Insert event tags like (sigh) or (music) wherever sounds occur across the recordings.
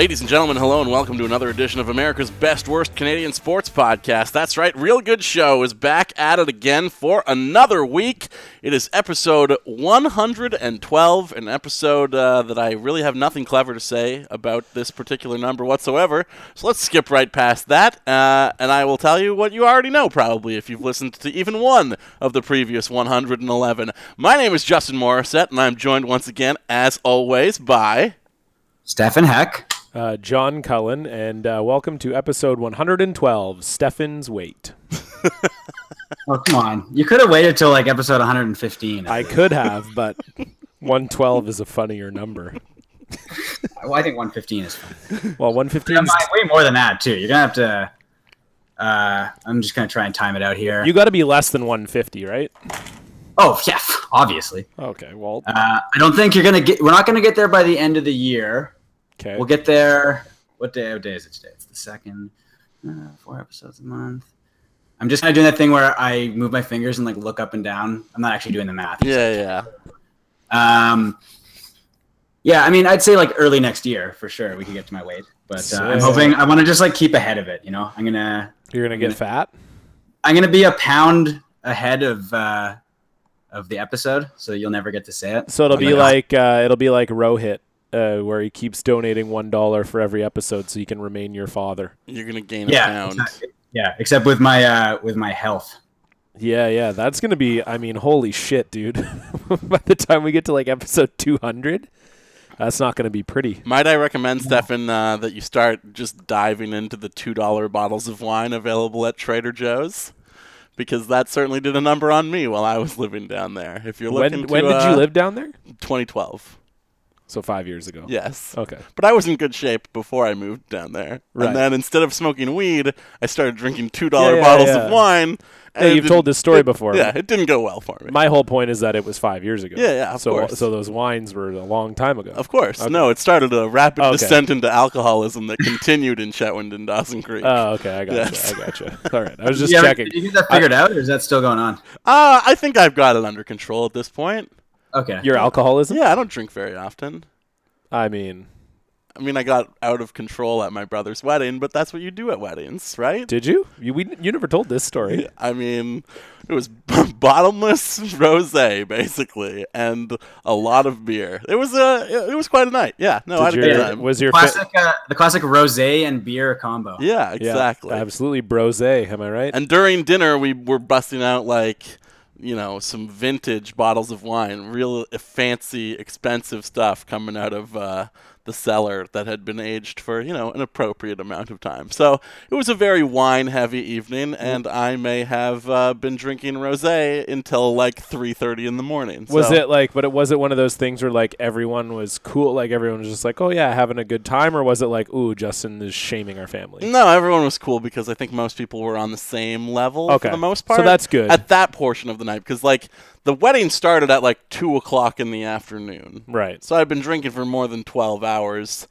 Ladies and gentlemen, hello and welcome to another edition of America's Best Worst Canadian Sports Podcast. That's right, Real Good Show is back at it again for another week. It is episode 112, an episode uh, that I really have nothing clever to say about this particular number whatsoever. So let's skip right past that, uh, and I will tell you what you already know probably if you've listened to even one of the previous 111. My name is Justin Morissette, and I'm joined once again, as always, by. Stefan Heck. Uh, John Cullen, and uh, welcome to episode 112, Stefan's Wait. (laughs) oh, come on. You could have waited till like episode 115. I could have, but 112 is a funnier number. well, I think 115 is fun. Well, 115 is way more than that, too. You're going to have to. Uh, I'm just going to try and time it out here. You got to be less than 150, right? Oh, yeah, obviously. Okay, well. Uh, I don't think you're going to get. We're not going to get there by the end of the year. Okay. We'll get there. What day? What day is it today? It's the second. Uh, four episodes a month. I'm just kind of doing that thing where I move my fingers and like look up and down. I'm not actually doing the math. Yeah, yeah. Um, yeah, I mean, I'd say like early next year for sure we could get to my weight, but uh, I'm hoping I want to just like keep ahead of it. You know, I'm gonna. You're gonna I'm get gonna, fat. I'm gonna be a pound ahead of uh, of the episode, so you'll never get to say it. So it'll be like uh, it'll be like Rohit uh, where he keeps donating one dollar for every episode, so you can remain your father. You're gonna gain yeah, a pound. Exactly. Yeah, except with my uh, with my health. Yeah, yeah, that's gonna be. I mean, holy shit, dude! (laughs) By the time we get to like episode 200, that's not gonna be pretty. Might I recommend, Stefan, uh, that you start just diving into the two dollar bottles of wine available at Trader Joe's? Because that certainly did a number on me while I was living down there. If you're looking when, to, when did uh, you live down there? 2012. So five years ago. Yes. Okay. But I was in good shape before I moved down there. Right. And then instead of smoking weed, I started drinking two dollar Yeah, yeah, bottles yeah. of wine. Yeah, and you've told this story it- before. Yeah, it didn't go well for me. My whole point is that it was five years ago. Yeah, yeah, of so, course. So those wines were a long time ago. of course. Okay. No, it started a rapid Okay. descent into alcoholism that continued in Chetwynd and Dawson Creek. Oh, okay. I got Yes. you. I got you. All right. I was (laughs) just Yeah, checking. Did you get that figured out, or is that still going on? Uh, I think I've got it under control at this point. Okay. Your alcoholism? Yeah, I don't drink very often. I mean, I mean, I got out of control at my brother's wedding, but that's what you do at weddings, right? did you? You we, you never told this story. I mean, it was (laughs) bottomless (laughs) rosé basically, and a lot of beer. It was a, it was quite a night. Yeah, no, I had Did a good time. was your fa- classic, uh, the classic rosé and beer combo. yeah, yeah, exactly. absolutely brose? Am I right? And during dinner, we were busting out like, you know, some vintage bottles of wine, real fancy, expensive stuff coming out of uh, the cellar that had been aged for, you know, an appropriate amount of time. So it was a very wine-heavy evening, and I may have uh, been drinking rosé until like 3:30 in the morning. was So- it like? But it was it one of those things where like everyone was cool, like everyone was just like, oh yeah, having a good time, or was it like, ooh, Justin is shaming our family? No, everyone was cool because I think most people were on the same level Okay. for the most part. So that's good. At that portion of the night, because like the wedding started at like two o'clock in the afternoon. Right. So I've been drinking for more than twelve hours,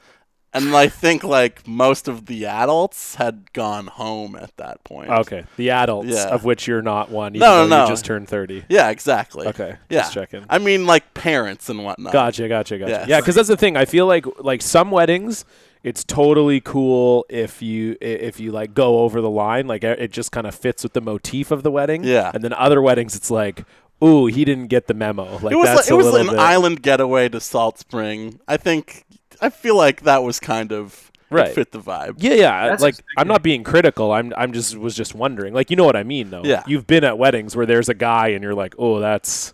and I think like most of the adults had gone home at that point. Okay. The adults, Yeah. of which you're not one, even No, though no, you just turned thirty. Yeah, exactly. Okay. Yeah. Just checking. I mean, like parents and whatnot. Gotcha, gotcha, gotcha. Yes. Yeah, because that's the thing. I feel like like some weddings, it's totally cool if you if you like go over the line. Like it just kind of fits with the motif of the wedding. Yeah. And then other weddings, it's like, ooh, he didn't get the memo. Like it was that's like, it was an bit, island getaway to Salt Spring. I think I feel like that was kind of Right. fit the vibe. Yeah, yeah. That's like I'm not being critical. I'm I'm just was just wondering. Like you know what I mean though. Yeah. You've been at weddings where there's a guy and you're like, oh, that's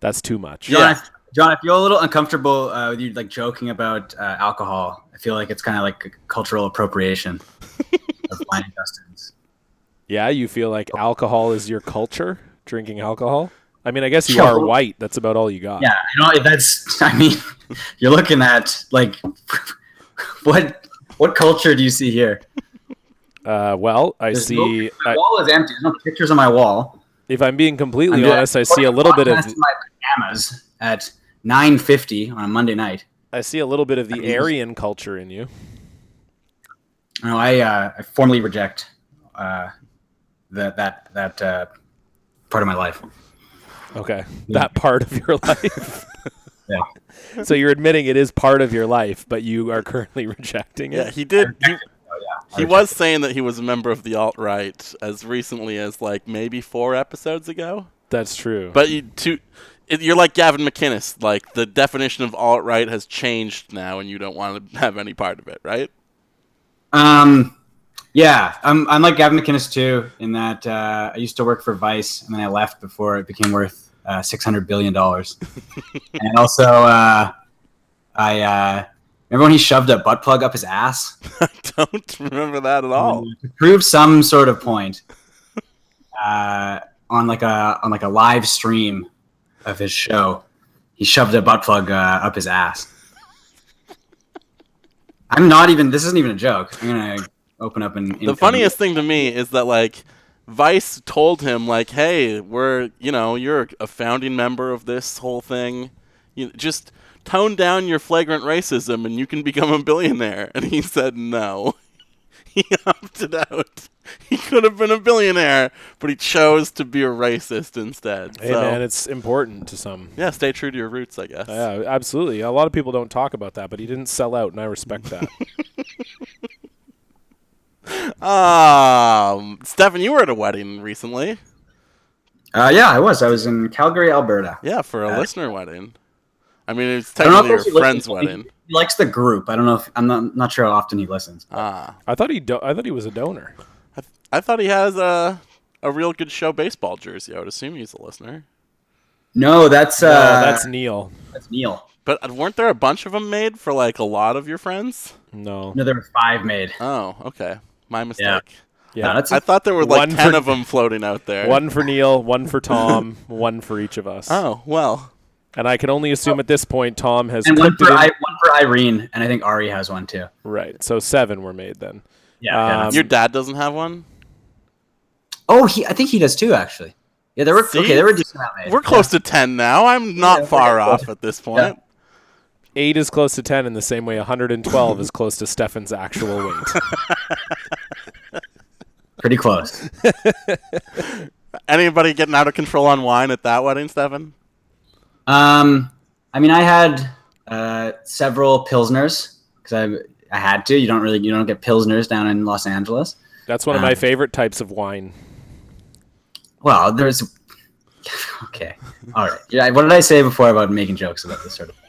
that's too much. John, Yeah. I, John, I feel a little uncomfortable uh, with you like joking about uh, alcohol. I feel like it's kind of like a cultural appropriation of (laughs) wine and Justin's. Yeah, you feel like alcohol is your culture, drinking alcohol. I mean, I guess you (laughs) are white. That's about all you got. Yeah, you know that's. I mean, (laughs) you're looking at like (laughs) what what culture do you see here? Uh, well, I There's see. no, my I, wall is empty. There's no pictures on my wall. if I'm being completely I'm honest, I see a little bit of my pajamas at 9:50 on a Monday night. I see a little bit of the mean- Aryan culture in you. No, I uh, I formally reject uh, that that that uh, part of my life. Okay, that part of your (laughs) life. Yeah. So you're admitting it is part of your life, but you are currently (laughs) rejecting it. Yeah, he did. He, Oh, yeah. he was saying that he was a member of the alt right as recently as like maybe four episodes ago. That's true. But you to it, you're like Gavin McInnes. Like the definition of alt right has changed now, and you don't want to (laughs) have any part of it, right? Um, yeah, I'm, I'm like Gavin McInnes too, in that uh, I used to work for Vice and then I left before it became worth uh, $600 billion. (laughs) and also, uh, I uh, remember when he shoved a butt plug up his ass (laughs) I don't remember that at all. to prove some sort of point uh, on like a on like a live stream of his show. He shoved a butt plug uh, up his ass. I'm not even. This isn't even a joke. I'm gonna open up and. The funniest thing to me is that like Vice told him like, "Hey, we're you know you're a founding member of this whole thing. You just tone down your flagrant racism and you can become a billionaire." And he said no. (laughs) he opted out. He could have been a billionaire, but he chose to be a racist instead. hey so, man, it's important to some. yeah, stay true to your roots, I guess. Yeah, absolutely. A lot of people don't talk about that, but he didn't sell out, and I respect that. (laughs) Um, Stefan, you were at a wedding recently. Uh, yeah, I was. I was in Calgary, Alberta. Yeah, for a Uh, listener wedding. I mean, it's I don't technically your friend's listens. wedding. He, he likes the group. I don't know if I'm not not sure how often he listens. Ah, I thought he. Do- I thought he was a donor. I, th- I thought he has a a real good show baseball jersey. I would assume he's a listener. No, that's uh, no, that's Neil. that's Neil. But uh, weren't there a bunch of them made for like a lot of your friends? No. No, there were five made. Oh, okay, my mistake. Yeah. Yeah. No, that's I thought there were like One ten for- of them floating out there. One for Neil, one for (laughs) Tom, one for each of us. Oh well. And I can only assume at this point Tom has and one clipped it for in. I, one for Irene, and I think Ari has one too. Right. So seven were made then. Yeah. Um, that's- Your dad doesn't have one. oh, he. I think he does too. Actually. Yeah, there were See? okay, there were decent made. We're close to ten now. I'm not we're far off close. at this point. Eight is close to ten in the same way 112 is close to Stefan's actual weight. (laughs) Pretty close. (laughs) Anybody getting out of control on wine at that wedding, Stefan? Um, I mean, I had uh, several pilsners because I I had to. You don't really you don't get pilsners down in Los Angeles. That's one of my Um, favorite types of wine. Well, there's (laughs) okay. All right. Yeah. What did I say before about making jokes about this sort of? (laughs)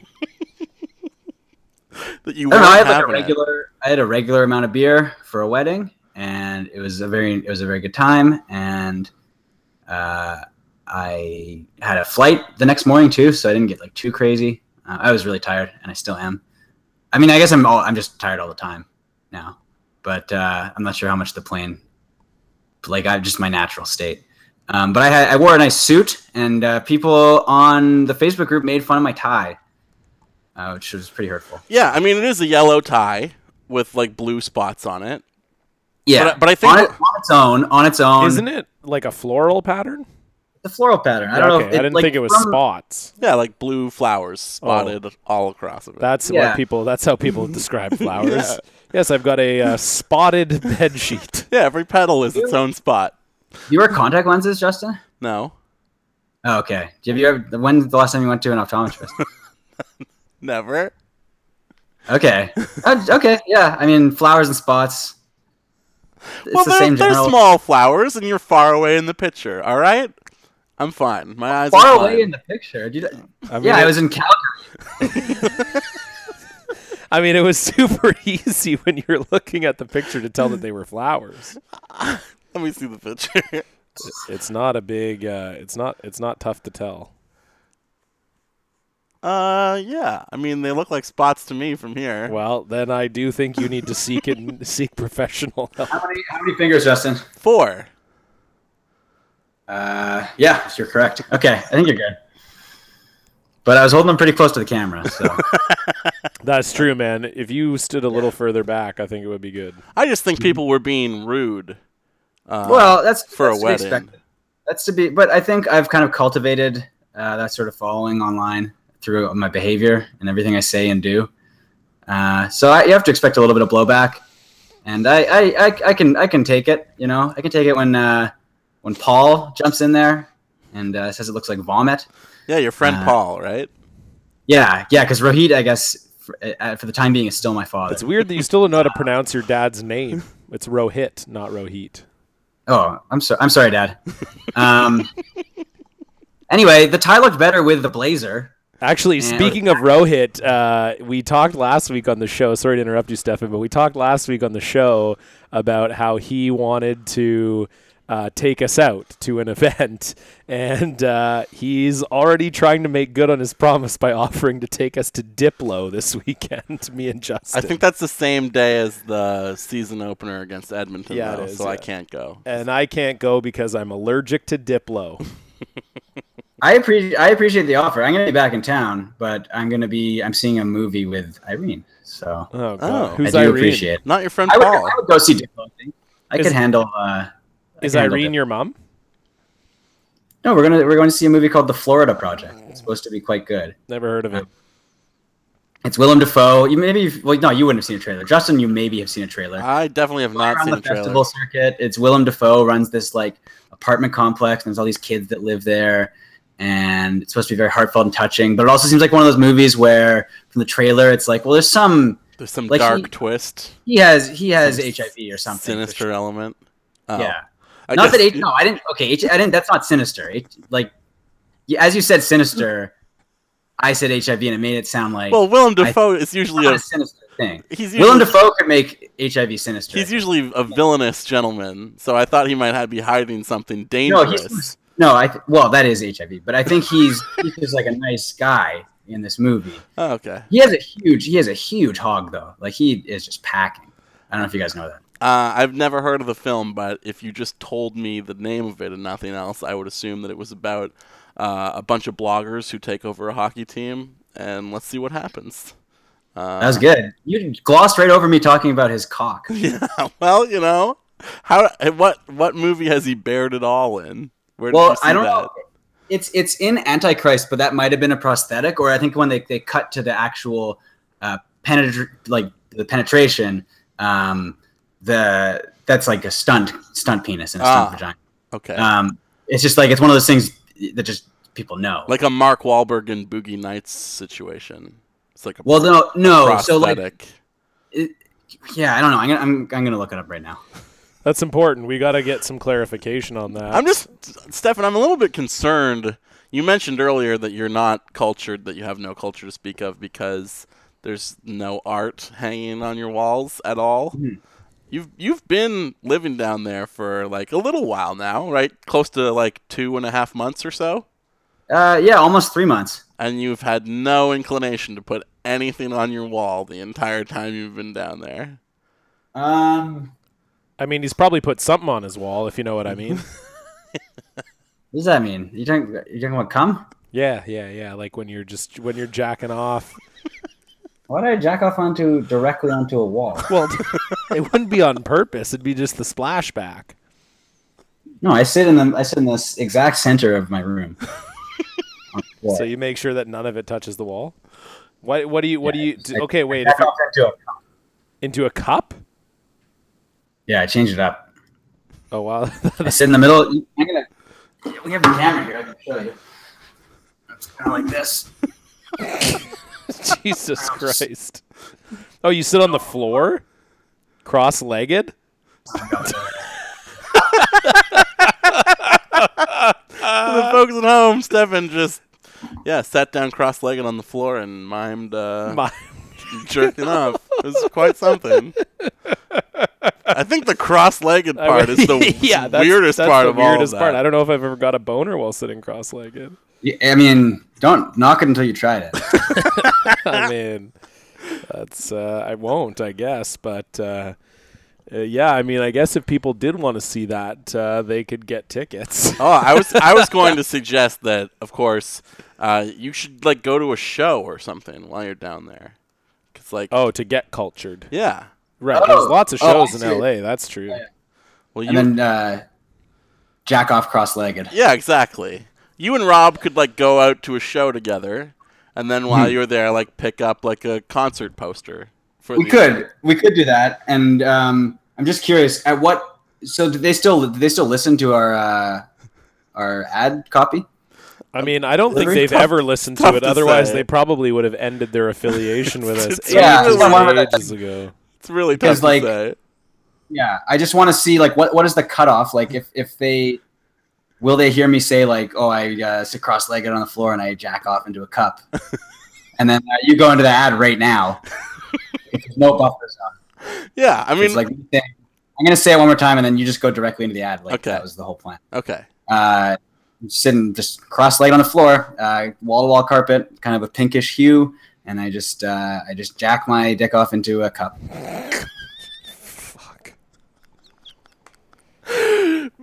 That you I don't know. I had like a having it. regular. I had a regular amount of beer for a wedding, and it was a very it was a very good time. And uh, I had a flight the next morning too, so I didn't get like too crazy. Uh, I was really tired, and I still am. I mean, I guess I'm all, I'm just tired all the time now, but uh, I'm not sure how much the plane. Like I'm just my natural state. Um, but I had, I wore a nice suit, and uh, people on the Facebook group made fun of my tie, uh, which was pretty hurtful. Yeah, I mean it is a yellow tie with like blue spots on it. Yeah, But I- but I think on, it, on its own, on its own, Isn't it like a floral pattern? the floral pattern? I don't know. okay, If it, I didn't like, think it was from- spots. Yeah, like blue flowers spotted all across of it. That's Yeah. what people. That's how people (laughs) describe flowers. Yes, I've got a uh, spotted (laughs) bed sheet. yeah, every petal is its own spot. Do you wear contact lenses, Justin? No, Oh, okay. Do you have you ever? When's the last time you went to an optometrist? (laughs) never. okay. Uh, okay. Yeah. I mean, flowers and spots. It's well, the they're, same they're general. small flowers, and you're far away in the picture. All right, I'm fine. My eyes Far are away fine. in the picture. Did you, I mean, yeah, it, I was in Calgary. (laughs) I mean, it was super (laughs) easy when you're looking at the picture to tell that they were flowers. (laughs) Let me see the picture. It's not a big. Uh, it's not. It's not tough to tell. Uh, yeah. I mean, they look like spots to me from here. Well, then I do think you need to seek it. (laughs) seek professional (laughs) help. How many, how many fingers, Justin? Four. Uh, yeah, you're correct. Okay, I think you're good. but I was holding them pretty close to the camera. So (laughs) That's true, man. If you stood a little further back, I think it would be good. I just think people were being rude. Uh, well, that's for a that's to be wedding. expected. That's to be, but I think I've kind of cultivated uh, that sort of following online through my behavior and everything I say and do. Uh, so I, you have to expect a little bit of blowback, and I, I, I, I can I can take it. You know, I can take it when uh, when Paul jumps in there and uh, says it looks like vomit. yeah, your friend uh, Paul, right? Yeah, yeah, because Rohit, I guess, for, uh, for the time being, is still my father. It's weird that you still don't know how to pronounce your dad's name. (laughs) It's Rohit, not Rohit. Oh, I'm sorry. I'm sorry, Dad. Um, (laughs) anyway, the tie looked better with the blazer. Actually, speaking of Rohit, uh, we talked last week on the show. Sorry to interrupt you, Stefan, but we talked last week on the show about how he wanted to uh, take us out to an (laughs) event, and uh, he's already trying to make good on his promise by (laughs) offering to take us to Diplo this (laughs) weekend. me and Justin. I think that's the same day as the season opener against Edmonton, Yeah, though, is, so I can't go. and I can't go because I'm allergic to Diplo. I appreciate I appreciate the offer. I'm gonna be back in town, but I'm gonna be I'm seeing a movie with Irene. So Oh, God. Oh. who's I do Irene? appreciate it. Not your friend I would, Paul. I would go see Diplo. I think. I Is- could handle. Uh, Is could handle Irene Diplo. your mom? No, we're gonna we're going to see a movie called The Florida Project. It's supposed to be quite good. Never heard of it. It's Willem Dafoe. You maybe well no, you wouldn't have seen a trailer. Justin, you maybe have seen a trailer. I definitely have not seen the a trailer. festival circuit. It's Willem Dafoe runs this like apartment complex, and there's all these kids that live there, and it's supposed to be very heartfelt and touching. But it also seems like one of those movies where, from the trailer, it's like, well, there's some There's some Like dark he- twist, he has he has HIV or something. sinister sure. element. Oh. Yeah, I not guess- that H. No, I didn't. Okay, H, I didn't. That's not sinister. Like, as you said, sinister. I said HIV, and it made it sound like Well, Willem I- Dafoe is usually a a sinister thing. he's Willem usually, Dafoe could make HIV sinister. he's usually a villainous gentleman, so I thought he might have be hiding something No, dangerous. he's no. I th- well, that is HIV, but I think he's (laughs) he's just like a nice guy in this movie. oh, okay. He has a huge he has a huge hog though. Like he is just packing. I don't know if you guys know that. Uh, I've never heard of the film, but if you just told me the name of it and nothing else, I would assume that it was about uh, a bunch of bloggers who take over a hockey team, and let's see what happens. Uh, That was good. You glossed right over me talking about his cock. (laughs) Yeah, well, you know, how what what movie has he bared it all in? Where did you Well, I don't that? know. It's it's in Antichrist, but that might have been a prosthetic, or I think when they, they cut to the actual uh, penetra- like the penetration, um, the that's like a stunt stunt penis and a stunt Ah. vagina. Okay, Um, it's just like it's one of those things that just people know. like a Mark Wahlberg and Boogie Nights situation. It's like a well, no, no. So like, it, yeah, I don't know. I'm gonna, I'm, I'm gonna look it up right now. That's important. We got to get some clarification on that. I'm just, Stefan. I'm a little bit concerned. You mentioned earlier that you're not cultured, that you have no culture to speak of because there's no art hanging on your walls at all. Mhm. You've you've been living down there for like a little while now, right? Close to like two and a half months or so, Uh, yeah, almost three months. and you've had no inclination to put anything on your wall the entire time you've been down there. Um, I mean, he's probably put something on his wall, if you know what I mean. (laughs) what does that mean? You talking you talking about cum? yeah, yeah, yeah. Like when you're just when you're jacking off. (laughs) Why did I jack off onto directly onto a wall? (laughs) Well, it wouldn't be on purpose. It'd be just the splashback. No, I sit in the I sit in the exact center of my room. On the floor. So you make sure that none of it touches the wall. What? What do you? What Yeah, do you? do- okay, wait. Jack If you, off into a cum. into a cup? Yeah, I changed it up. Oh wow. (laughs) I sit in the middle. I'm gonna. We have the camera here. I can show you. It's kind of like this. (laughs) Jesus Christ. Oh, you sit on the floor, cross-legged. For the folks at home, Stefan just yeah sat down cross-legged on the floor and mimed uh, My, jerking off. It was quite something. (laughs) I think the cross-legged (laughs) part is the (laughs) yeah, that's, weirdest that's part the of all weirdest of part. that. I don't know if I've ever got a boner while sitting cross-legged. Yeah, I mean, don't knock it until you tried it. (laughs) I mean, that's uh, I won't, I guess, but uh, Uh, yeah, I mean, I guess if people did want to see that, uh, they could get tickets. Oh, I was I was going to suggest that, of course, uh, you should like go to a show or something while you're down there. Cause like, oh, to get cultured. yeah, Right. Oh. There's lots of Oh, shows in see. LA. That's true. well, you, And then uh, jack off cross-legged. yeah, exactly. You and Rob could like go out to a show together, and then Hmm. while you're there, like pick up like a concert poster. For We the- could, we could do that. And um, I'm just curious, at what? So do they still do they still listen to our uh, our ad copy? I mean, I don't think they've tough- ever listened to it. to Otherwise, say. they probably would have ended their affiliation with (laughs) us It's ages, Yeah, really- I wonder and ages ago. It's really tough like- to. Yeah, I just want to see like what what is the cutoff? Like if if they will they hear me say like, oh, I uh, sit cross-legged on the floor and I jack off into a cup, (laughs) and then uh, you go into the ad right now. (laughs) No buffer zone. Yeah, I mean, it's like I'm gonna say it one more time, and then you just go directly into the ad. Like Okay. that was the whole plan. okay. Uh, sitting just cross-legged on the floor, uh, wall-to-wall carpet, kind of a pinkish hue, and I just uh, I just jack my dick off into a cup.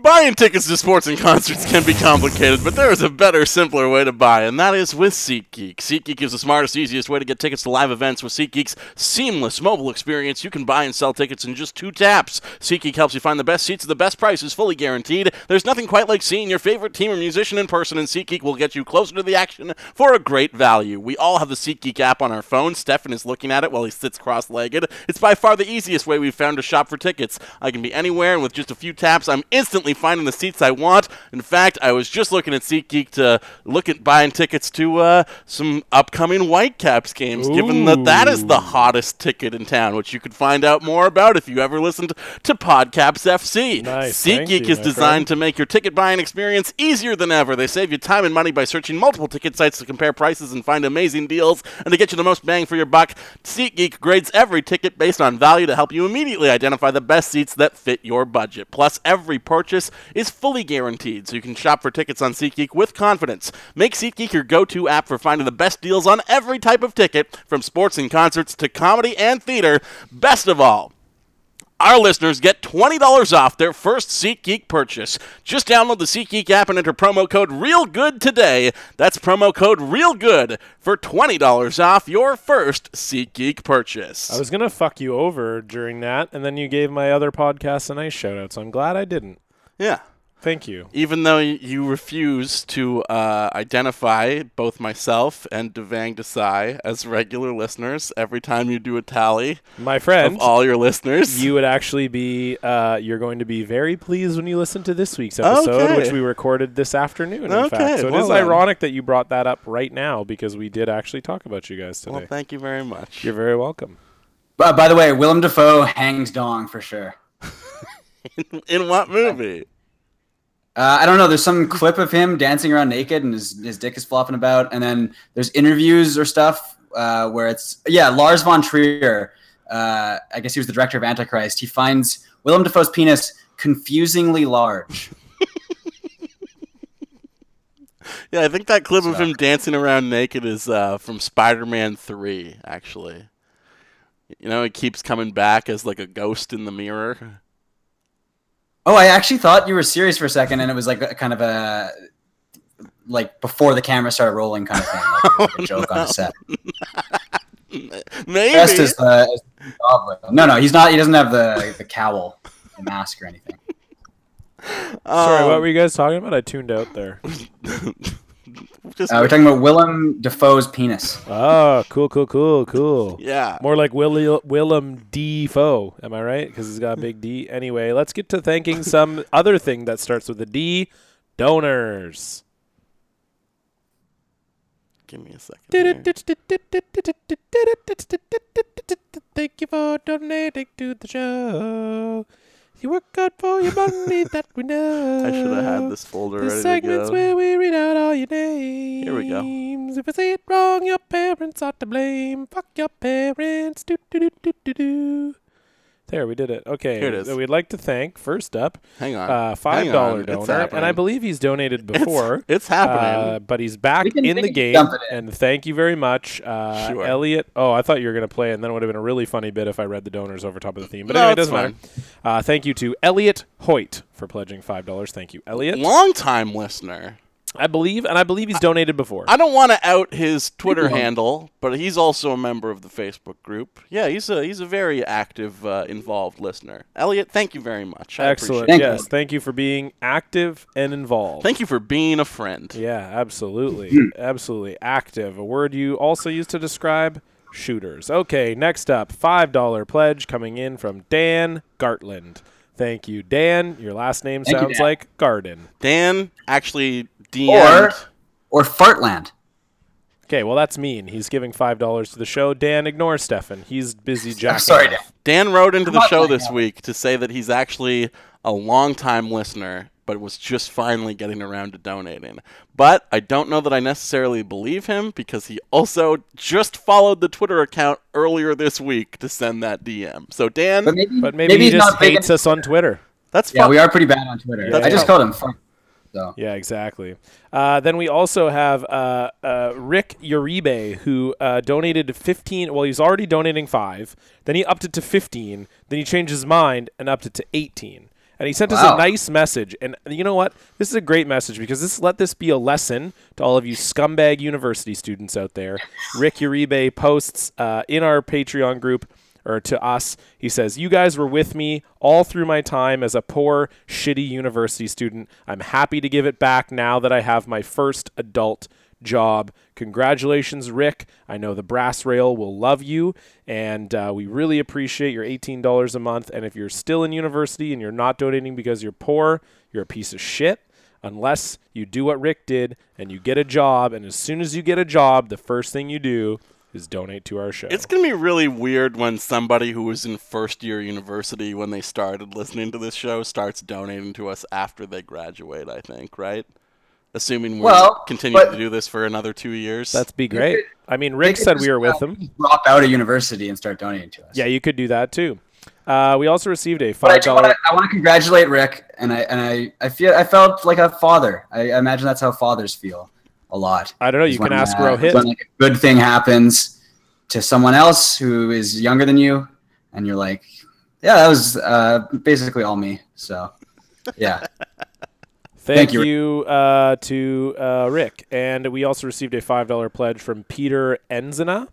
Buying tickets to sports and concerts can be complicated, but there is a better, simpler way to buy, and that is with SeatGeek. SeatGeek is the smartest, easiest way to get tickets to live events. With SeatGeek's seamless mobile experience, you can buy and sell tickets in just two taps. SeatGeek helps you find the best seats at the best prices, fully guaranteed. There's nothing quite like seeing your favorite team or musician in person, and SeatGeek will get you closer to the action for a great value. We all have the SeatGeek app on our phone. Stefan is looking at it while he sits cross-legged. It's by far the easiest way we've found to shop for tickets. I can be anywhere, and with just a few taps, I'm instantly finding the seats I want. In fact, I was just looking at SeatGeek to look at buying tickets to uh, some upcoming Whitecaps games, given that that is the hottest ticket in town, which you could find out more about if you ever listened to Podcaps FC. Nice, SeatGeek is designed friend. to make your ticket buying experience easier than ever. They save you time and money by searching multiple ticket sites to compare prices and find amazing deals. And to get you the most bang for your buck, SeatGeek grades every ticket based on value to help you immediately identify the best seats that fit your budget. Plus, every purchase is fully guaranteed, so you can shop for tickets on SeatGeek with confidence. Make SeatGeek your go-to app for finding the best deals on every type of ticket, from sports and concerts to comedy and theater. Best of all, our listeners get $20 off their first SeatGeek purchase. Just download the SeatGeek app and enter promo code REALGOOD today. That's promo code REALGOOD for $20 off your first SeatGeek purchase. I was gonna fuck you over during that, and then you gave my other podcast a nice shout out. So I'm glad I didn't. Yeah. Thank you. Even though you refuse to uh, identify both myself and Devang Desai as regular listeners every time you do a tally My friend, of all your listeners. you would actually be uh, you're going to be very pleased when you listen to this week's episode Okay. which we recorded this afternoon in Okay, fact so it well is then. ironic that you brought that up right now because we did actually talk about you guys today well, thank you very much. you're very welcome But by the way, Willem Dafoe hangs dong for sure. In what movie? Uh, I don't know. There's some clip of him dancing around naked and his, his dick is flopping about. And then there's interviews or stuff uh, where it's, yeah, Lars von Trier. Uh, I guess he was the director of Antichrist. He finds Willem Dafoe's penis confusingly large. Yeah, I think that clip of him dancing around naked is uh, from Spider-Man Three, actually. You know, it keeps coming back as like a ghost in the mirror. Oh, I actually thought you were serious for a second, and it was like a, kind of a like before the camera started rolling kind of thing, like, it was like a (laughs) joke on the set. (laughs) Maybe. Best as the, as the goblin. No, no, he's not. He doesn't have the the cowl, the mask, or anything. sorry Um, what were you guys talking about i tuned out there (laughs) just- Uh, we're talking about Willem Dafoe's penis. oh cool cool cool cool yeah. more like Willi- Willem D. Foe, am I right? Because he's got a big D. Anyway, let's get to thanking some (laughs) other thing that starts with a D donors. Give me a second. Thank you for donating to the show. You work hard for your money that we know. (laughs) I should have had this folder The ready to segments go. where we read out all your names. Here we go. If I say it wrong, your parents are to blame. Fuck your parents. Do do do do do do. There, we did it. Okay. Here it is. We'd like to thank, first up, Hang on. uh, five Hang dollar on. It's donor, and I believe he's donated before. It's, happening. Uh, but he's back in the game, in. and thank you very much, uh, Sure. Elliot. Oh, I thought you were going to play, and then it would have been a really funny bit if I read the donors over top of the theme. But No, anyway, it doesn't matter. Uh, thank you to Elliot Hoyt for pledging five dollars. Thank you, Elliot. Long time listener. I believe, and I believe he's donated before. I don't want to out his Twitter handle, but he's also a member of the Facebook group. Yeah, he's a he's a very active, uh, involved listener. Elliot, thank you very much. I Excellent. appreciate Thank it. you. yes, thank you for being active and involved. Thank you for being a friend. Yeah, absolutely. Hmm. absolutely. Active. A word you also use to describe shooters. Okay, next up, $5 pledge coming in from Dan Gartland. Thank you, Dan. Your last name Thank sounds Dan. like Garden. Dan actually Or DM'd. or Fartland. Okay, well, that's mean. He's giving $5 to the show. Dan, ignore Stefan. He's busy jacking sorry. Dan. Dan wrote into the not show like this that. week to say that he's actually a longtime listener, but was just finally getting around to donating. But I don't know that I necessarily believe him because he also just followed the Twitter account earlier this week to send that DM. So Dan, But maybe, But maybe, he just hates us on Twitter. that's Yeah, fine. we are pretty bad on Twitter. That's I just called him fuck. So Yeah, exactly. Uh, then we also have uh, uh, Rick Uribe, who uh, donated 15. Well, he's already donating five. Then he upped it to 15. Then he changed his mind and upped it to 18. And he sent us a nice message. And you know what? This is a great message because this let this be a lesson to all of you scumbag university students out there. Rick Uribe posts uh, in our Patreon group or to us. He says, You guys were with me all through my time as a poor, shitty university student. I'm happy to give it back now that I have my first adult job. Congratulations, Rick. I know the Brass Rail will love you, and uh, we really appreciate your $18 a month. And if you're still in university and you're not donating because you're poor, you're a piece of shit. Unless you do what Rick did and you get a job, and as soon as you get a job, the first thing you do is donate to our show. It's gonna be really weird when somebody who was in first year university when they started listening to this show starts donating to us after they graduate. I think, right? Assuming we Well, continue to do this for another two years. That's be great. could- I mean, Rick said just, we were with uh, him. Drop out of university and start donating to us. Yeah, you could do that too. Uh, we also received a five do want to I want to congratulate Rick, and I and I I feel I felt like a father. I, I imagine that's how fathers feel a lot. I don't know. You can ask uh, Rohit. when like a good thing happens to someone else who is younger than you, and you're like, yeah, that was uh, basically all me. So, yeah, Thank, (laughs) Thank you, you, uh, to uh, Rick, and we also received a five dollar pledge from Peter Enzina.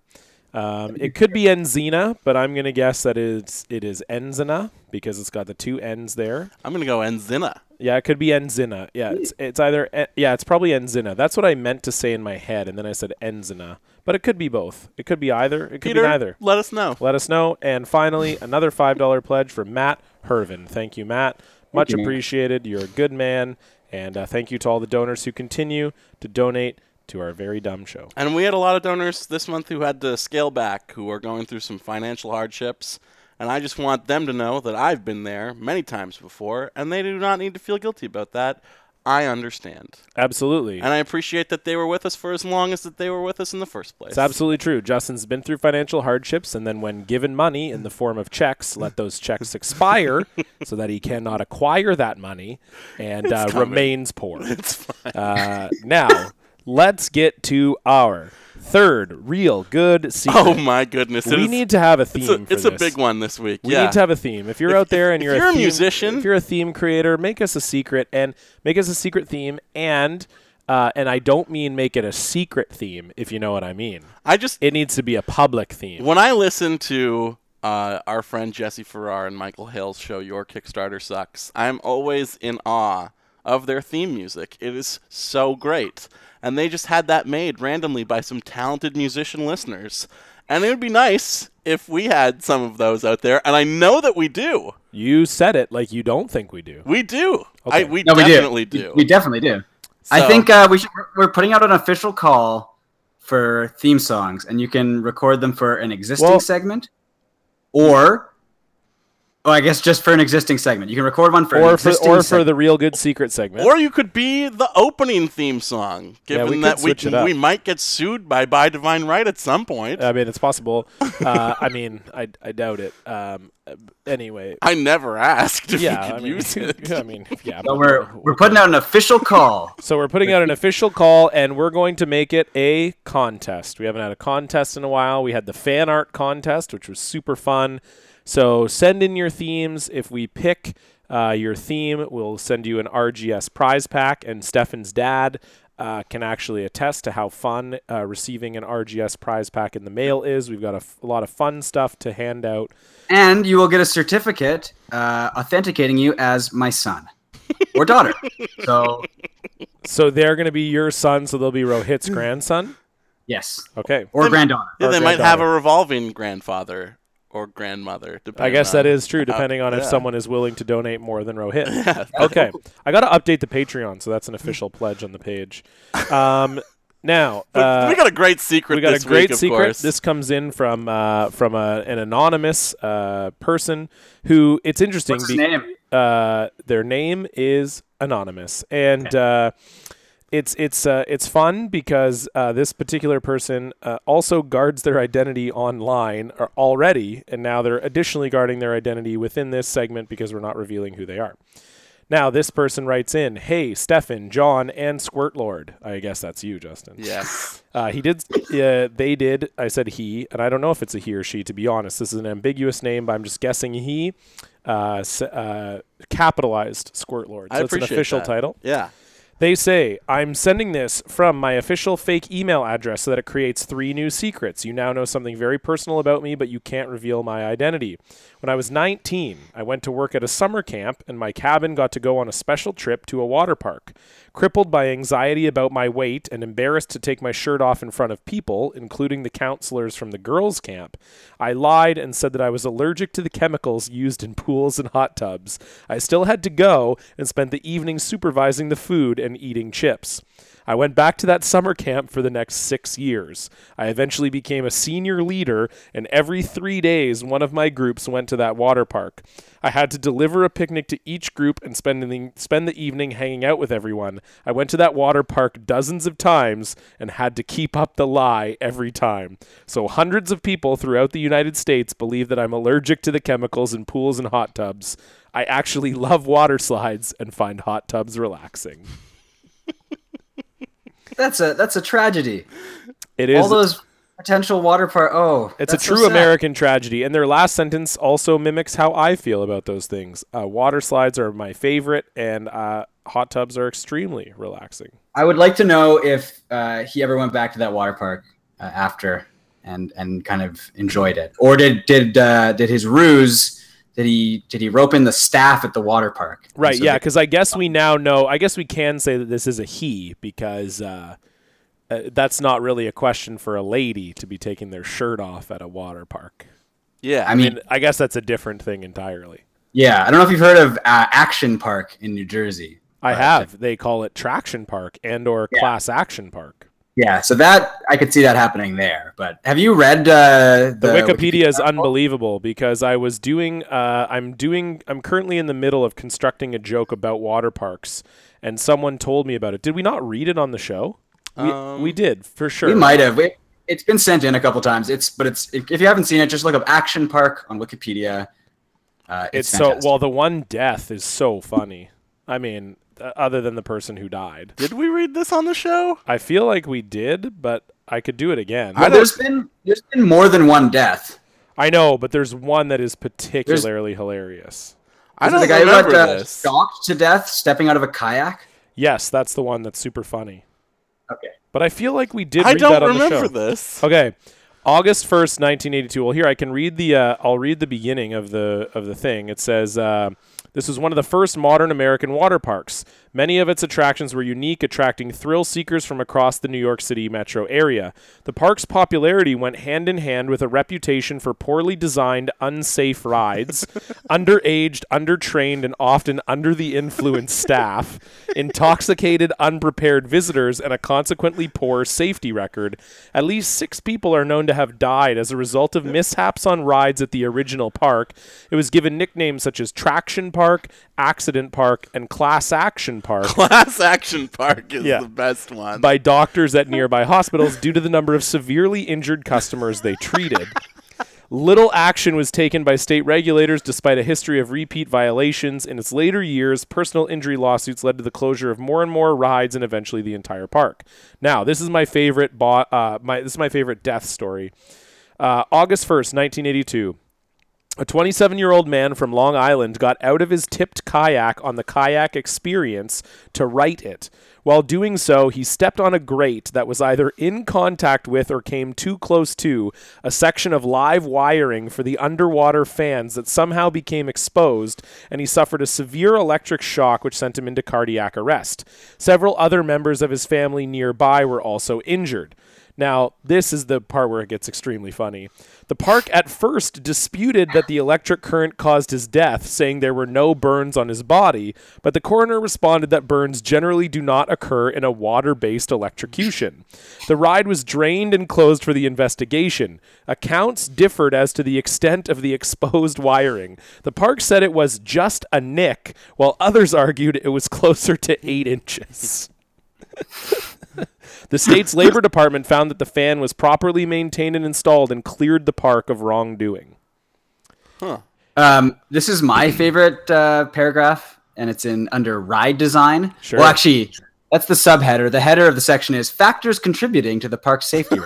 Um, it could be Enzina, but I'm gonna guess that it's it is Enzina because it's got the two N's there. I'm gonna go Enzina. Yeah, it could be Enzina. Yeah, it's it's either yeah, it's probably Enzina. That's what I meant to say in my head, and then I said Enzina, but it could be both. It could be either. It could Peter, be neither. let us know. Let us know. And finally, another five dollar pledge from Matt Hervin. Thank you, Matt. Much you, Matt. appreciated. You're a good man, and uh, thank you to all the donors who continue to donate to our very dumb show. And we had a lot of donors this month who had to scale back, who are going through some financial hardships. And I just want them to know that I've been there many times before, and they do not need to feel guilty about that. I understand. Absolutely. And I appreciate that they were with us for as long as that they were with us in the first place. It's absolutely true. Justin's been through financial hardships, and then when given money in the form of checks, let those checks expire (laughs) so that he cannot acquire that money and uh, remains poor. (laughs) It's fine. Uh, now, let's get to our third real good secret. Oh my goodness! It we is- need to have a theme. It's a, it's a big one this week. We yeah. need to have a theme. If you're If- out there and if you're, you're a theme- musician- if you're a theme creator, make us a secret and make us a secret theme. And uh, and I don't mean make it a secret theme, if you know what I mean. I just It needs to be a public theme. when I listen to uh, our friend Jesse Farrar and Michael Hale's show Your Kickstarter Sucks, I'm always in awe of their theme music. It is so great. And they just had that made randomly by some talented musician listeners. And it would be nice if we had some of those out there, and I know that we do. You said it like you don't think we do. We do. I, we no, we definitely do. do. We, we definitely do. I think uh, we should. We're putting out an official call for theme songs, and you can record them for an existing Well- segment, or Oh, I guess just for an existing segment. You can record one for an or for existing or for the real good secret segment. Or you could be the opening theme song, Yeah, given we that we switch it up. we might get sued by By Divine Right at some point. I mean, it's possible. (laughs) Uh, I mean, I, I doubt it. Um, anyway, I never asked if yeah, you I mean, use it. (laughs) I mean, yeah. So but- we're we're putting out an official call. (laughs) So we're putting out an official call, and we're going to make it a contest. We haven't had a contest in a while. We had the fan art contest, which was super fun. So send in your themes. If we pick uh, your theme, we'll send you an RGS prize pack. And Stefan's dad uh, can actually attest to how fun uh, receiving an RGS prize pack in the mail is. We've got a, f- a lot of fun stuff to hand out. and you will get a certificate uh, authenticating you as my son or daughter. (laughs) so So they're going to be your son, so they'll be Rohit's grandson. yes, Okay. or They- granddaughter. Yeah, Or they might have a revolving grandfather or grandmother. I guess on- that is true, depending on if yeah. someone is willing to donate more than Rohit. (laughs) (laughs) okay, I got to update the Patreon, so that's an official (laughs) pledge on the page. Um, now, uh, we got a great secret. we got a this great week, secret. course. This comes in from uh, from a, an anonymous uh, person who it's interesting. What's his be- name? uh, their name is anonymous, and uh, it's it's uh, it's fun because uh, this particular person uh, also guards their identity online already, and now they're additionally guarding their identity within this segment because we're not revealing who they are. Now, this person writes in, "Hey, Stefan, John, and Squirt Lord. I guess that's you, Justin. yes. (laughs) Uh, he did. Uh, they did. I said he, and I don't know if it's a he or she. To be honest, this is an ambiguous name, but I'm just guessing he. Uh, uh, capitalized Squirt Lord. So I it's an official that. title. Yeah. They say, I'm sending this from my official fake email address so that it creates three new secrets. You now know something very personal about me, but you can't reveal my identity. When I was 19, I went to work at a summer camp, and my cabin got to go on a special trip to a water park. Crippled by anxiety about my weight and embarrassed to take my shirt off in front of people, including the counselors from the girls' camp, I lied and said that I was allergic to the chemicals used in pools and hot tubs. I still had to go and spent the evening supervising the food and eating chips. I went back to that summer camp for the next six years. I eventually became a senior leader, and every three days, one of my groups went to that water park. I had to deliver a picnic to each group and spend the, spend the evening hanging out with everyone. I went to that water park dozens of times and had to keep up the lie every time. So, hundreds of people throughout the United States believe that I'm allergic to the chemicals in pools and hot tubs. I actually love water slides and find hot tubs relaxing. That's a that's a tragedy. It is All those potential water park. Oh, It's a that's so true. American tragedy, and their last sentence also mimics how I feel about those things. Uh, water slides are my favorite, and uh, hot tubs are extremely relaxing. I would like to know if uh, he ever went back to that water park uh, after and and kind of enjoyed it, or did did uh, did his ruse? Did he did he rope in the staff at the water park? Right? so yeah, because I guess we now know. I guess we can say that this is a he because uh, uh, that's not really a question for a lady to be taking their shirt off at a water park. Yeah. I I mean, mean, I guess that's a different thing entirely. yeah. I don't know if you've heard of uh, Action Park in New Jersey. I have. They call it Traction Park and or Yeah. Class Action Park. Yeah, so that I could see that happening there. But have you read uh, the, the Wikipedia is unbelievable because I was doing uh, I'm doing I'm currently in the middle of constructing a joke about water parks and someone told me about it. Did we not read it on the show? We, Um, we did for sure. We might have. We, it's been sent in a couple times. It's but it's if, if you haven't seen it, just look up Action Park on Wikipedia. Uh, It's it's so well the one death is so funny. I mean, other than the person who died. Did we read this on the show? I feel like we did, but I could do it again. Well, there's been there's been more than one death. I know, but there's one that is particularly hilarious. I Is it don't the guy who got uh, this. shocked to death stepping out of a kayak. Yes, that's the one that's super funny. Okay. But I feel like we did I read that don't on the remember show. this. Okay. August 1st, 1982. Well, here I can read the uh, I'll read the beginning of the of the thing. It says uh, this was one of the first modern American water parks. Many of its attractions were unique, attracting thrill seekers from across the New York City metro area. The park's popularity went hand in hand with a reputation for poorly designed, unsafe rides, (laughs) underaged, undertrained, and often under the influence staff, intoxicated, unprepared visitors, and a consequently poor safety record. At least six people are known to have died as a result of mishaps on rides at the original park. It was given nicknames such as Traction Park, Accident Park, and Class Action Park (laughs) Class Action Park is Yeah. the best one. by doctors at nearby hospitals due to the number of severely injured customers they treated. Little action was taken by state regulators despite a history of repeat violations. In its later years, personal injury lawsuits led to the closure of more and more rides and eventually the entire park. Now, this is my favorite bo- uh, my this is my favorite death story. Uh, August 1st, 1982. A 27 year old man from Long Island got out of his tipped kayak on the kayak experience to right it. While doing so, he stepped on a grate that was either in contact with or came too close to a section of live wiring for the underwater fans that somehow became exposed, and he suffered a severe electric shock which sent him into cardiac arrest. Several other members of his family nearby were also injured. Now, this is the part where it gets extremely funny. The park at first disputed that the electric current caused his death, saying there were no burns on his body, but the coroner responded that burns generally do not occur in a water based electrocution. The ride was drained and closed for the investigation. Accounts differed as to the extent of the exposed wiring. The park said it was just a nick, while others (laughs) argued it was closer to eight inches. (laughs) The state's labor department found that the fan was properly maintained and installed and cleared the park of wrongdoing. Um, this is my favorite uh, paragraph, and it's in under ride design. Sure. Well, actually, that's the subheader. The header of the section is factors contributing to the park's safety. (laughs)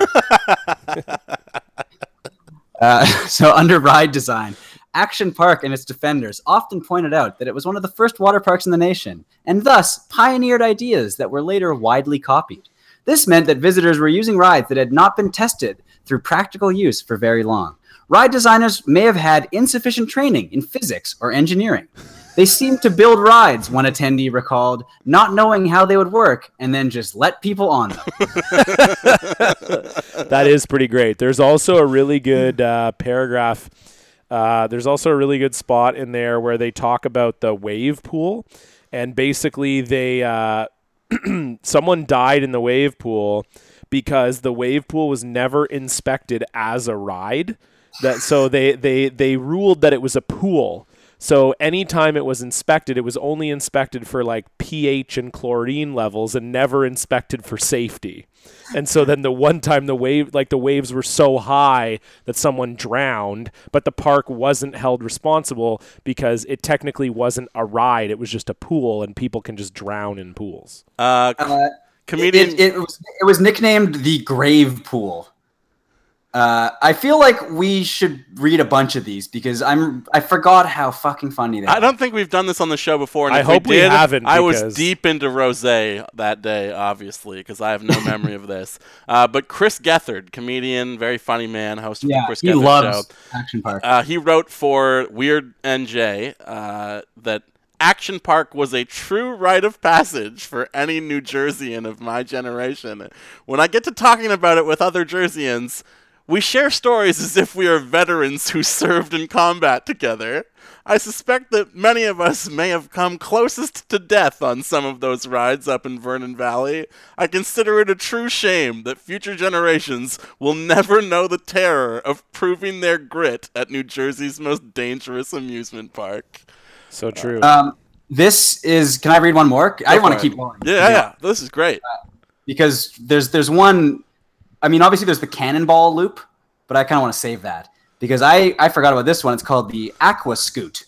uh, (laughs) so under ride design, Action Park and its defenders often pointed out that it was one of the first water parks in the nation, and thus pioneered ideas that were later widely copied. This meant that visitors were using rides that had not been tested through practical use for very long. Ride designers may have had insufficient training in physics or engineering. They seemed to build rides, one attendee recalled, not knowing how they would work, and then just let people on them. (laughs) (laughs) That is pretty great. There's also a really good uh, paragraph. Uh, there's also a really good spot in there where they talk about the wave pool, and basically they uh, (clears throat) someone died in the wave pool because the wave pool was never inspected as a ride. That so they they they ruled that it was a pool. So anytime it was inspected, it was only inspected for like pH and chlorine levels and never inspected for safety. And so then the one time the wave like the waves were so high that someone drowned, but the park wasn't held responsible because it technically wasn't a ride, it was just a pool and people can just drown in pools. uh, Uh, comedian. It, it, was, it was nicknamed the Grave Pool. Uh, I feel like we should read a bunch of these because I'm I forgot how fucking funny they are. I are. don't think we've done this on the show before. And I hope we did, haven't, I was deep into rosé that day, obviously, because I have no memory of this. (laughs) Uh, but Chris Gethard, comedian, very funny man, host of the Yeah, Chris he Gethard loves show. Action Park. Uh, he wrote for Weird NJ uh, that Action Park was a true rite of passage for any New Jerseyan of my generation. When I get to talking about it with other Jerseyans, we share stories as if we are veterans who served in combat together. I suspect that many of us may have come closest to death on some of those rides up in Vernon Valley. I consider it a true shame that future generations will never know the terror of proving their grit at New Jersey's most dangerous amusement park. So true. Um, this is. Can I read one more? I want to keep going. Yeah, yeah, this is great. Because there's there's one. I mean, obviously there's the cannonball loop, but I kind of want to save that because I I forgot about this one. It's called the Aqua Skoot.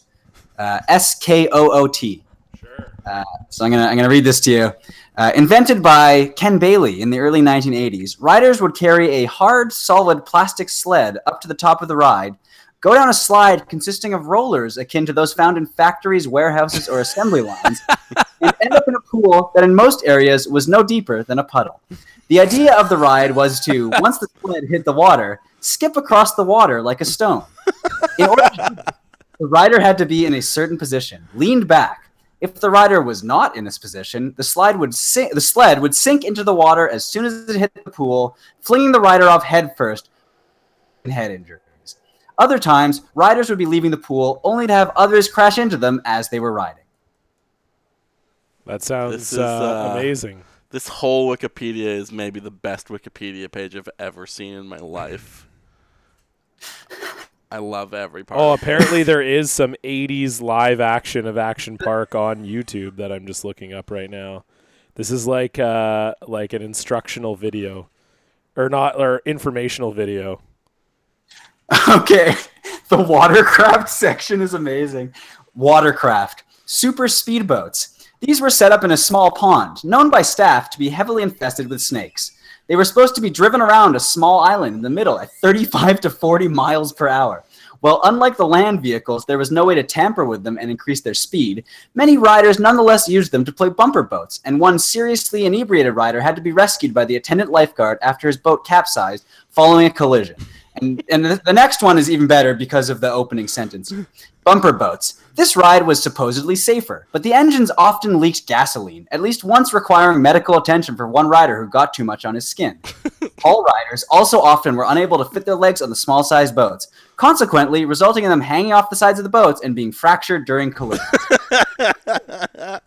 Uh, S K O O T. Sure. Uh, so I'm gonna I'm gonna read this to you. Uh, invented by Ken Bailey in the early 1980s, riders would carry a hard, solid plastic sled up to the top of the ride, go down a slide consisting of rollers akin to those found in factories, warehouses, or assembly lines, and end up in a pool that in most areas was no deeper than a puddle. The idea of the ride was to, once the sled hit the water, skip across the water like a stone. In order to the rider had to be in a certain position, leaned back, If the rider was not in this position, the slide would sink, the sled would sink into the water as soon as it hit the pool, flinging the rider off headfirst and head injuries. Other times, riders would be leaving the pool only to have others crash into them as they were riding. That sounds This is, uh, uh, amazing. This whole Wikipedia is maybe the best Wikipedia page I've ever seen in my life. (laughs) I love every part. Oh, apparently there is some (laughs) 80s live action of Action Park on YouTube that I'm just looking up right now. This is like uh like an instructional video or not or informational video. (laughs) Okay, the watercraft (laughs) section is amazing. Watercraft, super speedboats. These were set up in a small pond, known by staff to be heavily infested with snakes. They were supposed to be driven around a small island in the middle at 35 to 40 miles per hour. Well, unlike the land vehicles, there was no way to tamper with them and increase their speed. Many riders nonetheless used them to play bumper boats, and one seriously inebriated rider had to be rescued by the attendant lifeguard after his boat capsized following a collision. And, and the, the next one is even better because of the opening sentence. Bumper boats. This ride was supposedly safer, but the engines often leaked gasoline, at least once requiring medical attention for one rider who got too much on his skin. (laughs) All riders also often were unable to fit their legs on the small sized boats, consequently, resulting in them hanging off the sides of the boats and being fractured during collisions. (laughs)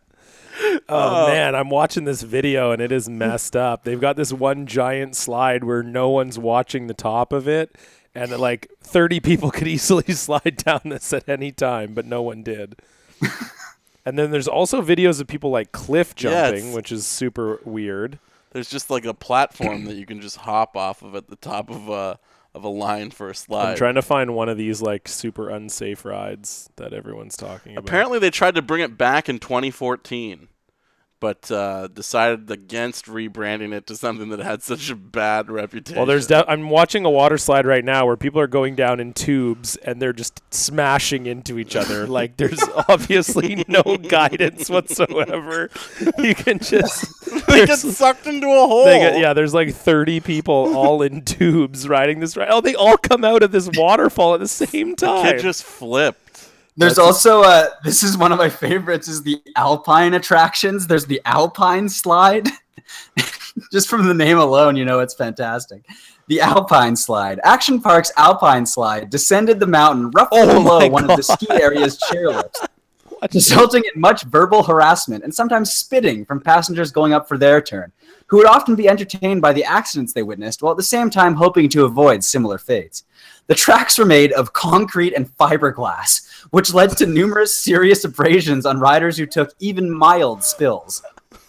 Oh, oh, man, I'm watching this video and it is messed up. They've got this one giant slide where no one's watching the top of it and like 30 people (laughs) could easily slide down this at any time, but no one did. (laughs) and then there's also videos of people like cliff jumping, it's- which is super weird. There's just like a platform that you can just hop off of at the top of a of a line for a slide. I'm trying to find one of these like super unsafe rides that everyone's talking about. Apparently, they tried to bring it back in 2014, but uh, decided against rebranding it to something that had such a bad reputation. Well, there's de- I'm watching a water slide right now where people are going down in tubes and they're just smashing into each other. (laughs) like there's obviously no guidance whatsoever. (laughs) You can just (laughs) they get sucked into a hole. they get- yeah, there's like 30 people all in tubes riding this ride. Oh, they all come out of this waterfall at the same time. Kid just flipped. There's also uh this is one of my favorites is the alpine attractions. There's the alpine slide. (laughs) Just from the name alone, you know it's fantastic. The Alpine Slide. Action Park's Alpine Slide descended the mountain roughly Oh below one of the ski area's chairlifts, (laughs) resulting in much verbal harassment and sometimes spitting from passengers going up for their turn, who would often be entertained by the accidents they witnessed while at the same time hoping to avoid similar fates. The tracks were made of concrete and fiberglass, which led to numerous serious abrasions on riders who took even mild spills.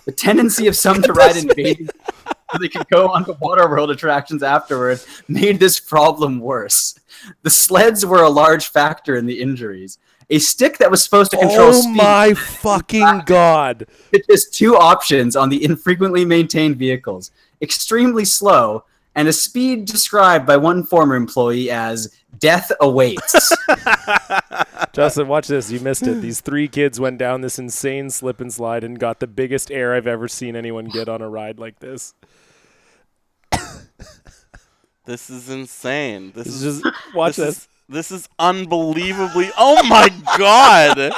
The tendency of some to (laughs) ride in bathing so they could go on to Waterworld attractions afterward made this problem worse. The sleds were a large factor in the injuries. A stick that was supposed to control oh speed my (laughs) fucking god. it has two options on the infrequently maintained vehicles extremely slow and a speed described by one former employee as death awaits. (laughs) Justin, watch this. You missed it. These three kids went down this insane slip and slide and got the biggest air I've ever seen anyone get on a ride like this. This is insane. This, This is is just watch this. this. Is, this is unbelievably. Oh my god!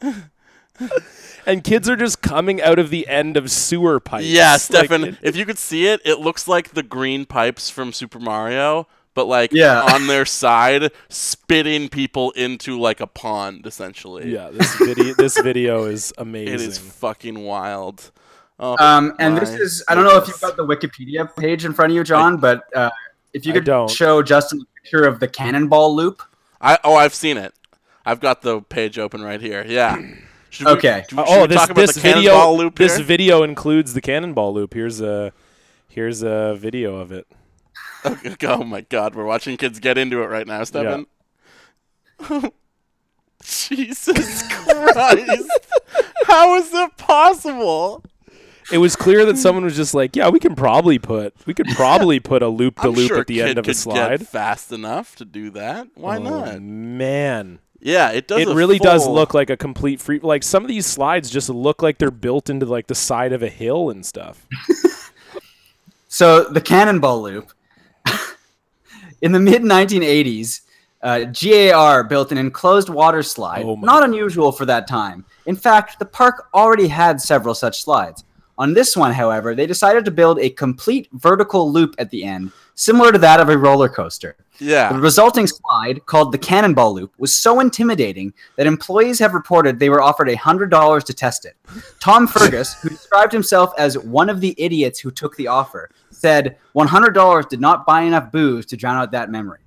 (laughs) And kids are just coming out of the end of sewer pipes. Yeah, Stefan. it- if you could see it, it looks like the green pipes from Super Mario, but like Yeah. on their side, spitting people into like a pond, essentially. yeah, this video this video is amazing. it is fucking wild. Oh, Um, and this is, I don't know if you've got the Wikipedia page in front of you, John, but uh, if you could don't. show Justin a picture of the cannonball loop. I oh, I've seen it. I've got the page open right here. Yeah. Should Okay. we- should oh, this talk about this the video cannonball loop this video includes the cannonball loop. Here's a here's a video of it. Okay, (laughs) oh my god, we're watching kids get into it right now, Stefan. (laughs) Jesus (laughs) Christ. How is that possible? It was clear that someone was just like, "Yeah, we can probably put we could probably put a loop to loop at the end of could a slide." Fast enough to do that. Why Oh, not? Man, Yeah, it does. it a really does look like a complete free. Like some of these slides just look like they're built into like the side of a hill and stuff. (laughs) So the Cannonball Loop. (laughs) in the mid 1980s, uh, GAR built an enclosed water slide, Oh not unusual for that time. In fact, the park already had several such slides. On this one, however, they decided to build a complete vertical loop at the end, similar to that of a roller coaster. Yeah. The resulting slide, called the Cannonball Loop, was so intimidating that employees have reported they were offered $100 to test it. Tom Fergus, who described himself as one of the idiots who took the offer, said $100 did not buy enough booze to drown out that memory.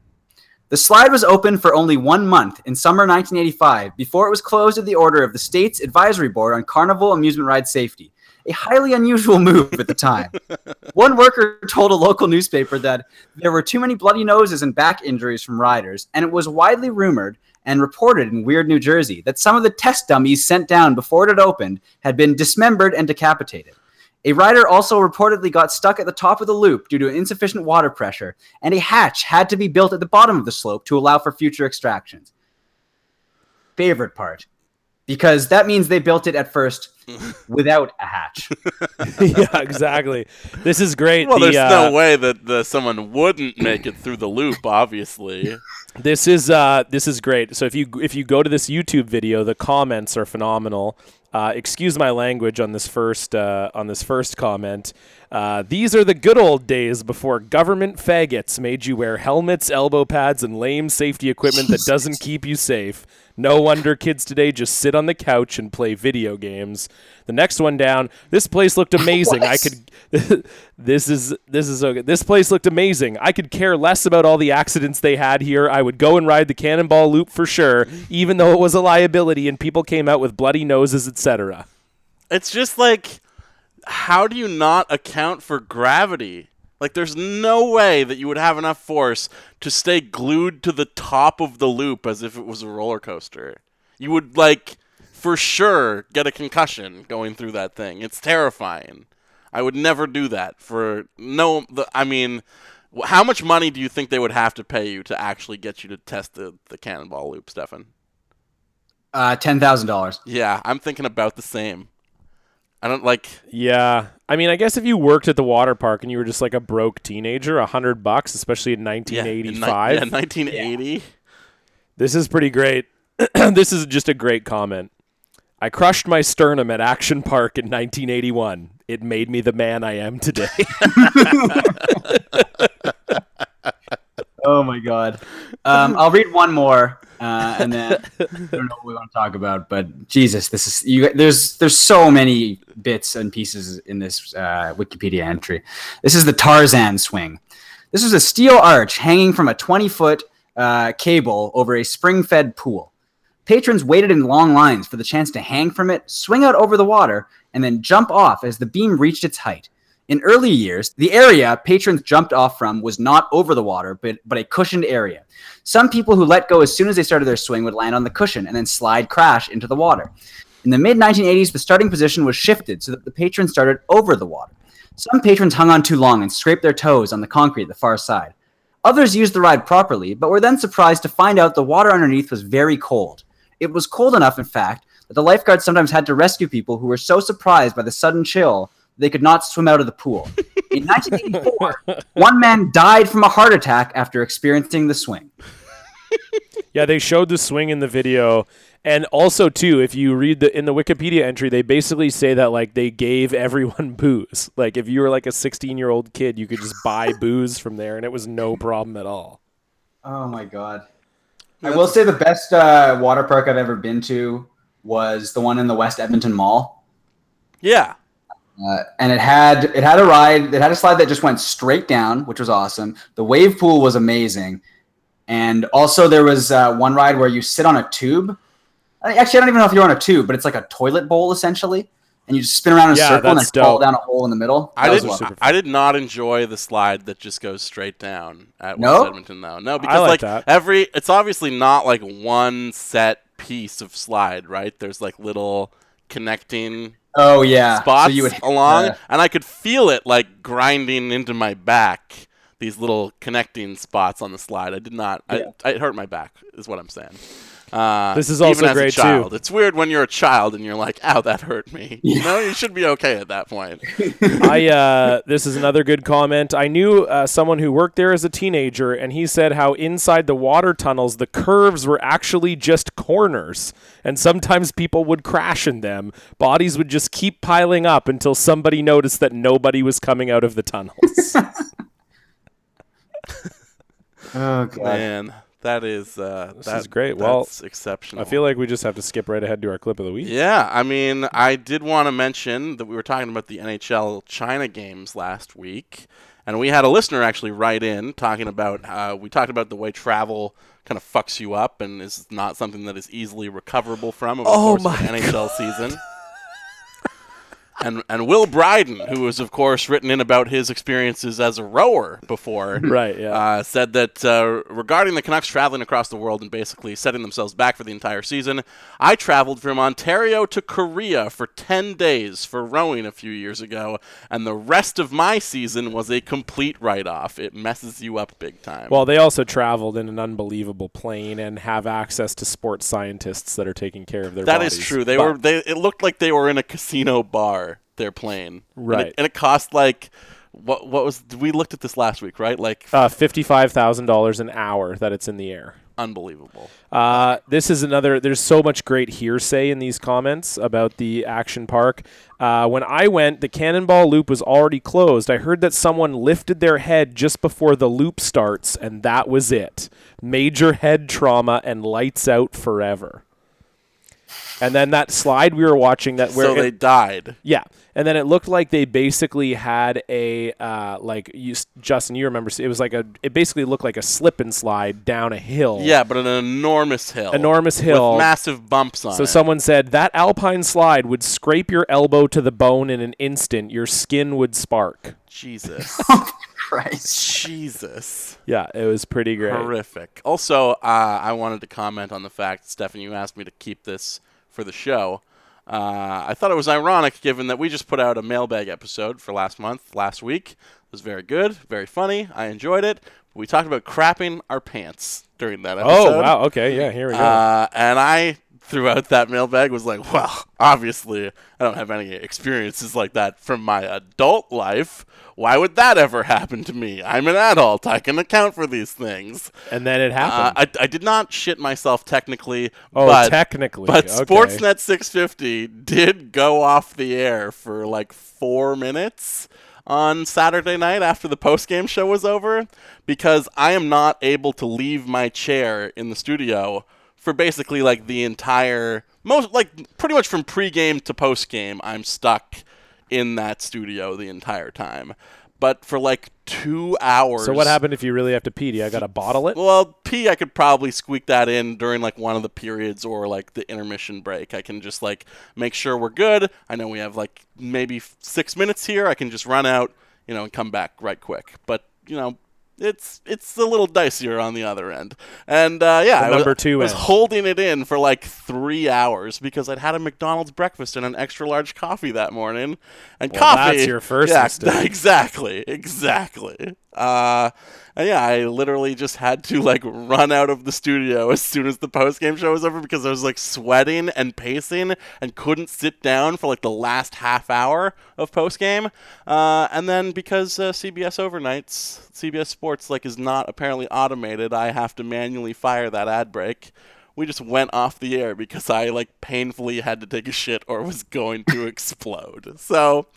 The slide was open for only one month in summer 1985 before it was closed at the order of the state's advisory board on carnival amusement ride safety. A highly unusual move at the time. (laughs) One worker told a local newspaper that there were too many bloody noses and back injuries from riders, and it was widely rumored and reported in Weird, New Jersey, that some of the test dummies sent down before it had opened had been dismembered and decapitated. A rider also reportedly got stuck at the top of the loop due to insufficient water pressure, and a hatch had to be built at the bottom of the slope to allow for future extractions. Favorite part. Because that means they built it at first (laughs) without a hatch. (laughs) (laughs) yeah, exactly. This is great. Well, The, there's uh, no way that the, someone wouldn't make it through the loop. Obviously. This is uh, this is great. So if you if you go to this YouTube video, the comments are phenomenal. Uh, excuse my language on this first uh, on this first comment. Uh, these are the good old days before government faggots made you wear helmets, elbow pads, and lame safety equipment that doesn't keep you safe. No wonder kids today just sit on the couch and play video games. The next one down. This place looked (laughs) amazing. I could. (laughs) this is this is okay. This place looked amazing. I could care less about all the accidents they had here. I would go and ride the cannonball loop for sure, even though it was a liability and people came out with bloody noses, etc. It's just like, how do you not account for gravity? Like, there's no way that you would have enough force to stay glued to the top of the loop as if it was a roller coaster. You would, like, for sure get a concussion going through that thing. It's terrifying. I would never do that for no. The, I mean, how much money do you think they would have to pay you to actually get you to test the, the cannonball loop, Stefan? Uh, $10,000. Yeah, I'm thinking about the same. I don't like. Yeah, I mean, I guess if you worked at the water park and you were just like a broke teenager, a hundred bucks, especially in Yeah, in ni- Yeah, 1980. (laughs) This is pretty great. (clears throat) this is just a great comment. I crushed my sternum at Action Park in 1981. It made me the man I am today. (laughs) (laughs) Oh my god. Um, I'll read one more, uh, and then I don't know what we want to talk about. But Jesus, this is you. There's there's so many bits and pieces in this uh, Wikipedia entry. This is the Tarzan swing. This is a steel arch hanging from a 20 foot uh, cable over a spring fed pool. Patrons waited in long lines for the chance to hang from it, swing out over the water, and then jump off as the beam reached its height. In early years, the area patrons jumped off from was not over the water, but, but a cushioned area. Some people who let go as soon as they started their swing would land on the cushion and then slide crash into the water. In the mid 1980s, the starting position was shifted so that the patrons started over the water. Some patrons hung on too long and scraped their toes on the concrete at the far side. Others used the ride properly, but were then surprised to find out the water underneath was very cold. It was cold enough, in fact, that the lifeguards sometimes had to rescue people who were so surprised by the sudden chill they could not swim out of the pool. In (laughs) 1984, one man died from a heart attack after experiencing the swing. yeah, they showed the swing in the video. And also too, if you read the in the Wikipedia entry, they basically say that like they gave everyone (laughs) booze. Like if you were like a 16-year-old kid, you could just buy (laughs) booze from there and it was no problem at all. Oh my god! I will say the best uh, water park I've ever been to was the one in the West Edmonton Mall. Yeah. Uh, and it had it had a ride. It had a slide that just went straight down, which was awesome. The wave pool was amazing, and also there was uh, one ride where you sit on a tube. Actually, I don't even know if you're on a tube, but it's like a toilet bowl essentially, and you just spin around in a Yeah, circle and then that's fall down a hole in the middle. I That was did. wild. super I did not enjoy the slide that just goes straight down at No? West Edmonton. though. no, because like like, that. every, it's obviously not like one set piece of slide, right? There's like little connecting Oh yeah, spots so you would along, uh, and I could feel it like grinding into my back. These little connecting spots on the slide. I did not. Yeah. I, it hurt my back, is what I'm saying. Uh, This is even also great, a too. child. It's weird when you're a child and you're like, "Ow, that hurt me." (laughs) You know, you should be okay at that point. (laughs) I uh, this is another good comment. I knew uh, someone who worked there as a teenager, and he said how inside the water tunnels the curves were actually just corners, and sometimes people would crash in them. Bodies would just keep piling up until somebody noticed that nobody was coming out of the tunnels. (laughs) Oh god. Man, that is uh, This that- is great. Well, that's exceptional. I feel like we just have to skip right ahead to our clip of the week. Yeah, I mean, I did want to mention that we were talking about the NHL China games last week, and we had a listener actually write in talking about uh, we talked about the way travel kind of fucks you up and is not something that is easily recoverable from over Oh the course of an NHL season. And, and Will Bryden, who has of course written in about his experiences as a rower before, (laughs) Right, yeah. uh, said that uh, regarding the Canucks traveling across the world and basically setting themselves back for the entire season, I traveled from Ontario to Korea for 10 days for rowing a few years ago, and the rest of my season was a complete write off. It messes you up big time. Well, they also traveled in an unbelievable plane and have access to sports scientists that are taking care of their that is bodies. true. They But- were. They. It looked like they were in a casino bar. Their plane, And Right. it, and it cost like, what? What was? We looked at this last week, right? Like, uh, fifty-five thousand dollars an hour that it's in the air. unbelievable. Uh, this is another. There's so much great hearsay in these comments about the action park. Uh, when I went, the Cannonball Loop was already closed. I heard that someone lifted their head just before the loop starts, and that was it. Major head trauma and lights out forever. And then that slide we were watching that where so it- they died. yeah, and then it looked like they basically had a uh, like you, Justin, you remember it was like a it basically looked like a slip and slide down a hill. Yeah, but an enormous hill. Enormous hill. With massive bumps on it. So it. someone said that alpine slide would scrape your elbow to the bone in an instant. Your skin would spark. Jesus. (laughs) Christ. Jesus. Yeah, it was pretty great. Horrific. Also, uh, I wanted to comment on the fact, Stefan, you asked me to keep this for the show. Uh, I thought it was ironic given that we just put out a mailbag episode for last month, last week. It was very good, very funny. I enjoyed it. We talked about crapping our pants during that episode. Oh wow, okay, yeah, here we go. Uh, and I, throughout that mailbag, was like, well, obviously, I don't have any experiences like that from my adult life. Why would that ever happen to me? I'm an adult. I can account for these things. and then it Uh, happened. I, I did not shit myself technically. oh, but, technically, But okay. Sportsnet 650 did go off the air for like four minutes on Saturday night after the postgame show was over because I am not able to leave my chair in the studio for basically like the entire most like pretty much from pregame to postgame I'm stuck in that studio the entire time. But for like two hours. So what happened if you really have to pee? Do I got to bottle it? Well, pee I could probably squeak that in during like one of the periods or like the intermission break. I can just like make sure we're good. I know we have like maybe six minutes here. I can just run out, you know, and come back right quick. But you know, it's it's a little dicier on the other end. And uh, yeah, The I number two was end. holding it in for like three hours because I'd had a McDonald's breakfast and an extra large coffee that morning. And Well, coffee, that's your first yeah, mistake. (laughs) exactly, exactly. Uh, yeah, I literally just had to like run out of the studio as soon as the post game show was over because I was like sweating and pacing and couldn't sit down for like the last half hour of post game. Uh, and then because uh, CBS overnights, CBS Sports like is not apparently automated, I have to manually fire that ad break. We just went off the air because I like painfully had to take a shit or was going to (laughs) explode. So,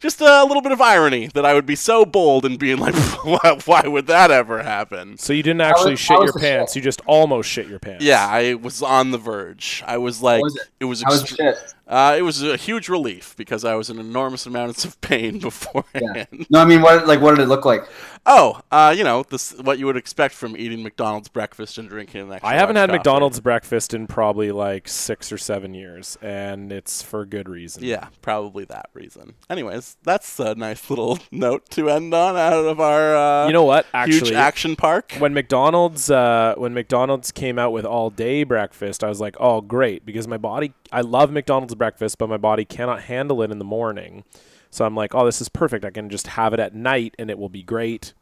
just a little bit of irony that I would be so bold and being like, (laughs) why, why would that ever happen? So you didn't actually was- shit your pants. shit? You just almost shit your pants. Yeah, I was on the verge. I was like, was it? was, How was shit? Uh, it was a huge relief because I was in enormous amounts of pain (laughs) Yeah. beforehand. No, I mean, what like what did it look like? Oh, uh, you know, this what you would expect from eating McDonald's breakfast and drinking an I haven't had coffee. McDonald's breakfast in probably like six or seven years, and it's for good reason. Yeah, probably that reason. Anyways, that's a nice little (laughs) note to end on out of our uh, You know what? huge action park. when McDonald's uh, when McDonald's came out with all day breakfast, I was like, oh great, because my body I love McDonald's breakfast, but my body cannot handle it in the morning. So I'm like, oh, this is perfect. I can just have it at night and it will be great.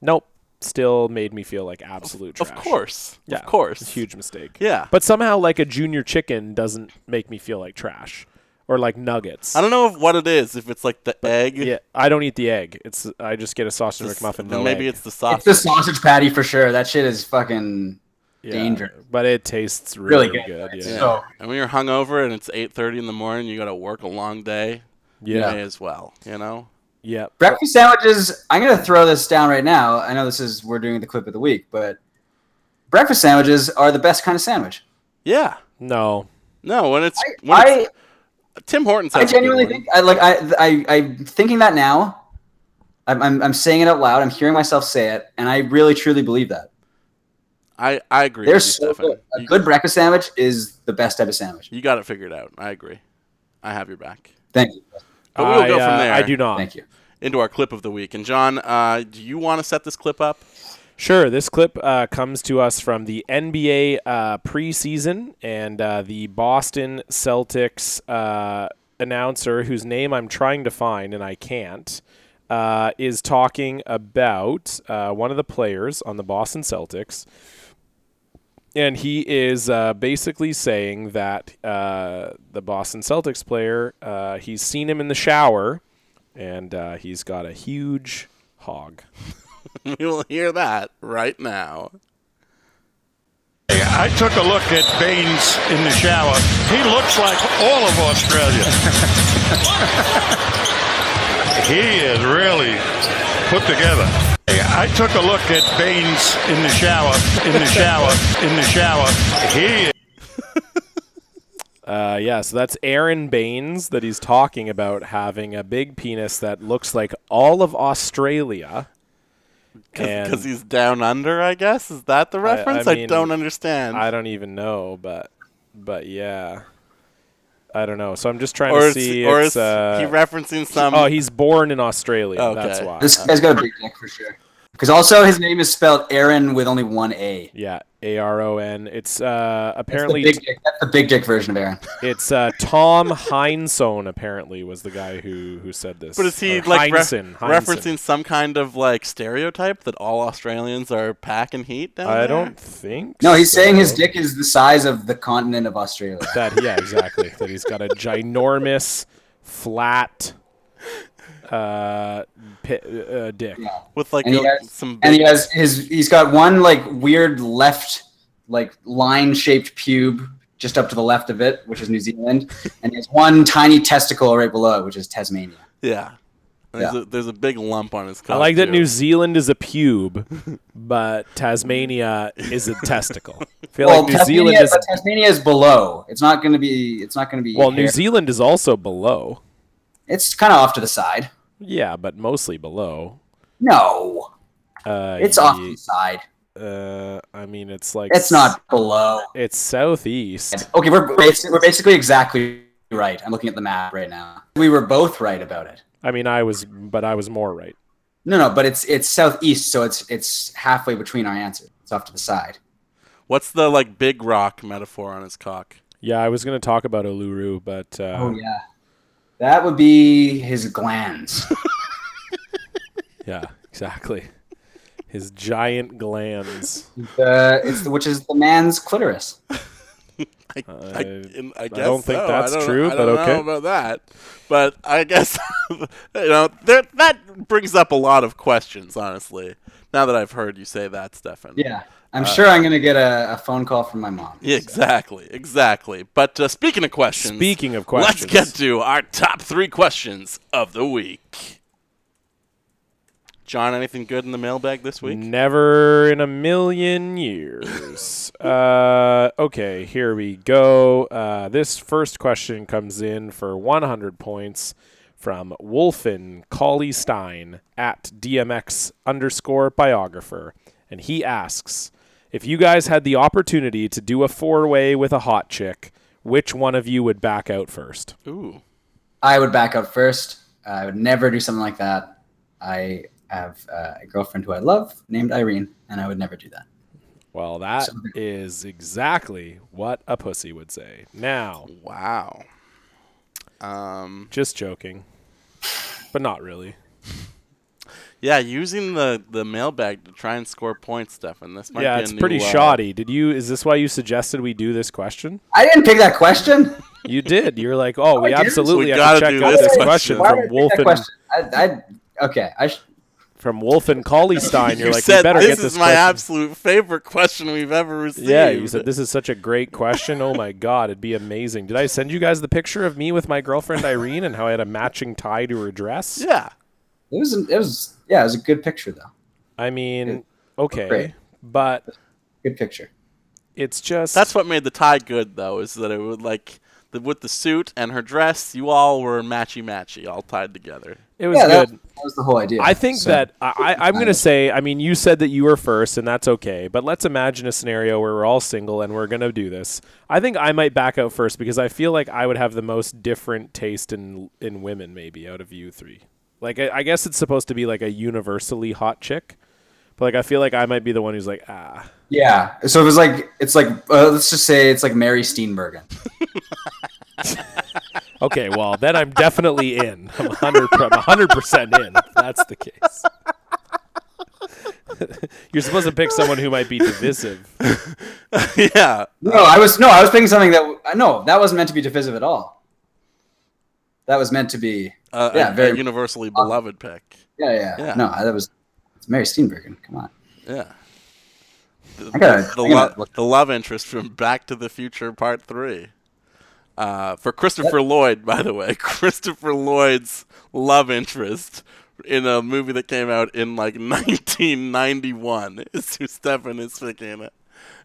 Nope. still made me feel like absolute trash. Of course. Yeah, Of course. Huge mistake. Yeah. But somehow, like a junior chicken doesn't make me feel like trash, or like nuggets. I don't know if what it is. If it's like the egg. Yeah, I don't eat the egg. It's I just get a sausage the McMuffin. No maybe egg. it's the sausage. It's the sausage patty for sure. That shit is fucking. Yeah, danger. but it tastes really, Really good. good. Yeah. Yeah. So- and when you're hungover and it's 8:30 in the morning, you got to work a long day. You yeah, may as well. You know. yeah. Breakfast sandwiches. I'm gonna throw this down right now. I know this is we're doing the clip of the week, but breakfast sandwiches are the best kind of sandwich. Yeah. No, No, when it's when I it's, Tim Hortons. I has a good genuinely think I like I I I'm thinking that now. I'm, I'm I'm saying it out loud. I'm hearing myself say it, and I really truly believe that. I I agree. They're with you, so Stefan. good. A You- good breakfast sandwich is the best type of sandwich. You got it figured out. I agree. I have your back. Thank you. But we'll I, go from uh, there. I do not. Thank you. into our clip of the week. And John, uh, do you want to set this clip up? Sure. This clip uh, comes to us from the NBA uh, preseason, and uh, the Boston Celtics uh, announcer, whose name I'm trying to find and I can't, uh, is talking about uh, one of the players on the Boston Celtics. And he is uh, basically saying that uh, the Boston Celtics player, uh, he's seen him in the shower, and uh, he's got a huge hog. (laughs) we will hear that right now. I took a look at Baynes in the shower. He looks like all of Australia. (laughs) he is really put together. I took a look at Baynes in the shower, in the shower, in the shower. He Uh, yeah, so that's Aron Baynes that he's talking about having a big penis that looks like all of Australia. Because he's down under, I guess. Is that the reference? I, mean, don't understand. I don't even know, but but yeah, I don't know. So I'm just trying or to see. or it's, is uh, he referencing some? oh, he's born in Australia. Okay. That's why. This guy's got a big dick for sure. Because also his name is spelled Aaron with only one A. yeah, A R O N. It's uh, That's the apparently big dick. That's the big dick version of Aaron. it's uh, Tom Heinsohn. Apparently, was the guy who who said this. but is he Or like ref- Heinsohn, Heinsohn. referencing some kind of like stereotype that all Australians are packing heat down I there? don't think. No, he's saying his dick is the size of the continent of Australia. That yeah, exactly. that he's got a ginormous, flat, uh, pi- uh dick. With like And he a- has- some. and he has his he's got one like weird left like line shaped pube just up to the left of it, which is New Zealand, (laughs) and he has one tiny testicle right below it, which is Tasmania. yeah. There's, A, there's a big lump on his. I like that. New Zealand is a pube, (laughs) but Tasmania is a testicle. I (laughs) feel well, like New Tasmania, Zealand is but Tasmania is below. It's not going to be. It's not going to be. well, New. Zealand is also below. It's kind of off to the side. Yeah, but mostly below. No, Uh, it's off to the side. Uh, I mean, it's like It's not below. It's southeast. Okay, we're basi- we're basically exactly right. I'm looking at the map right now. We were both right about it. I mean, I was, but I was more right. No, no, but it's it's southeast, so it's it's halfway between our answers. It's off to the side. What's the like big rock metaphor on his cock? Yeah, I was gonna talk about Uluru, but uh, Oh yeah, that would be his glands. (laughs) yeah, exactly. His giant glands. uh, it's the, which is the man's clitoris. (laughs) I, I, I- in- I don't think so. that's I don't, true, I but don't okay. know about that. But I guess (laughs) you know there, that brings up a lot of questions. Honestly, now that I've heard you say that, Stefan. Yeah, I'm sure I'm gonna get a, a phone call from my mom. Yeah, exactly, exactly. But uh, speaking of questions, Speaking of questions, let's get to our top three questions of the week. John, anything good in the mailbag this week? Never in a million years. (laughs) uh, okay, here we go. Uh, this first question comes in for 100 points from Wolfen Collie Stein at DMX underscore biographer. And he asks If you guys had the opportunity to do a four way with a hot chick, which one of you would back out first? Ooh, I would back out first. I would never do something like that. I have uh, a girlfriend who I love named Irene, and I would never do that. Well, that So- is exactly what a pussy would say. Now, wow. Um, Just joking. But not really. Yeah, using the, the mailbag to try and score points, Stefan. This might yeah, be a it's new, pretty uh, shoddy. Did you? Is this why you suggested we do this question? I didn't pick that question. You did. You're like, oh, we (laughs) absolutely We have gotta check out this this question. question from did Wolf and question? I, I okay. I sh- from Wolf and Colliestein. (laughs) You're You like, said we better this get is this my question. absolute favorite question we've ever received. Yeah, you said this is such a great question. Oh my god, it'd be amazing. Did I send you guys the picture of me with my girlfriend Irene and how I had a matching tie to her dress? Yeah. It was it was yeah, it was a good picture though. I mean, okay, Great. but Good picture. it's just That's what made the tie good, though, is that it would like the, with the suit and her dress, you all were matchy matchy, all tied together. it was yeah, good. That, that was the whole idea. I think So- that I, I, I'm going (laughs) to say, I mean, you said that you were first, and that's okay. But let's imagine a scenario where we're all single and we're going to do this. I think I might back out first because I feel like I would have the most different taste in in women, maybe out of you three. Like, I, I guess it's supposed to be like a universally hot chick, but like I feel like I might be the one who's like, ah, Yeah. So it was like it's like uh, let's just say it's like Mary Steenburgen. (laughs) (laughs) okay, well then I'm definitely in. I'm 100 I'm 100 percent in. If that's the case. (laughs) You're supposed to pick someone who might be divisive. yeah. No, I was no, I was picking something that no, that wasn't meant to be divisive at all. That was meant to be Uh, yeah, a, very a universally beloved pick. yeah, yeah, Yeah. No, that was it's Mary Steenburgen. Come on. Yeah. The, I gotta- the, lo- the love interest from Back to the Future Part 3. Uh, for Christopher Lloyd, by the way. (laughs) Christopher Lloyd's love interest in a movie that came out in like (laughs) 1991 is who Stefan is picking it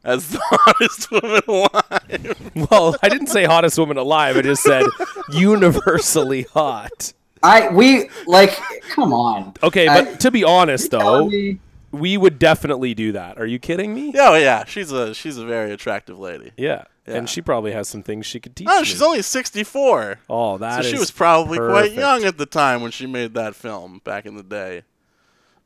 as the (laughs) hottest woman alive. (laughs) Well, I didn't say hottest woman alive. I just said universally hot. I we like come on. Okay, I- but to be honest, though, me- we would definitely do that. Are you kidding me? Oh yeah, she's a she's a very attractive lady. Yeah. Yeah. And she probably has some things she could teach Oh, me. she's only 64. oh, that so she was probably quite young at the time when she made that film back in the day.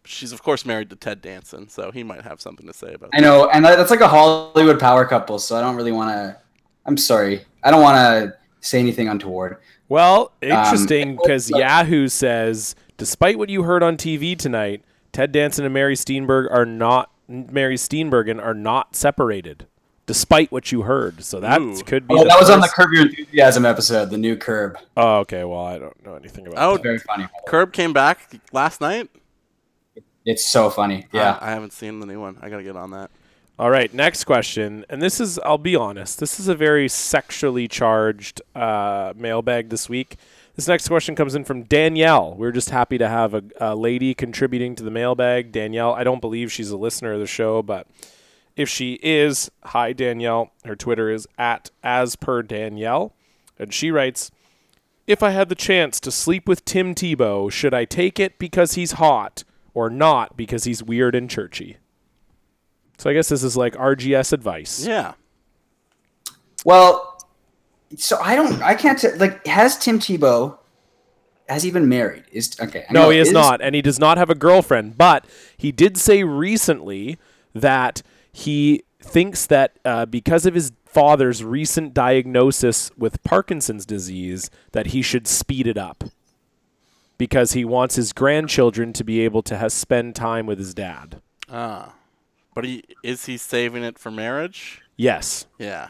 She's of course married to Ted Danson, so he might have something to say about it. I know, and that- that's like a Hollywood power couple, so I don't really want to. I'm sorry, I don't want to say anything untoward. Well, Um, interesting because Yahoo says, despite what you heard on TV tonight, Ted Danson and Mary Steenburgen are not Mary Steenburgen are not separated, despite what you heard. So that Ooh. could be. Oh, the that was on the Curb Your Enthusiasm episode, the new Curb. Oh, okay. Well, I don't know anything about. Oh, that. Very funny. Curb came back last night. It's so funny. Yeah. I, I haven't seen the new one. I gotta get on that. All right, next question. And this is, I'll be honest, this is a very sexually charged uh, mailbag this week. This next question comes in from Danielle. We're just happy to have a, a lady contributing to the mailbag. Danielle, I don't believe she's a listener of the show, but if she is, hi, Danielle. Her Twitter is at as per Danielle. And she writes, if I had the chance to sleep with Tim Tebow, should I take it because he's hot or not because he's weird and churchy? So I guess this is like RGS advice. Yeah. Well, so I don't. I can't. T- like, has Tim Tebow? Has he been married? Is okay. I No, know he is is- not, and he does not have a girlfriend. But he did say recently that he thinks that uh, because of his father's recent diagnosis with Parkinson's disease, that he should speed it up because he wants his grandchildren to be able to ha- spend time with his dad. Ah. But he is he saving it for marriage? Yes, Yeah.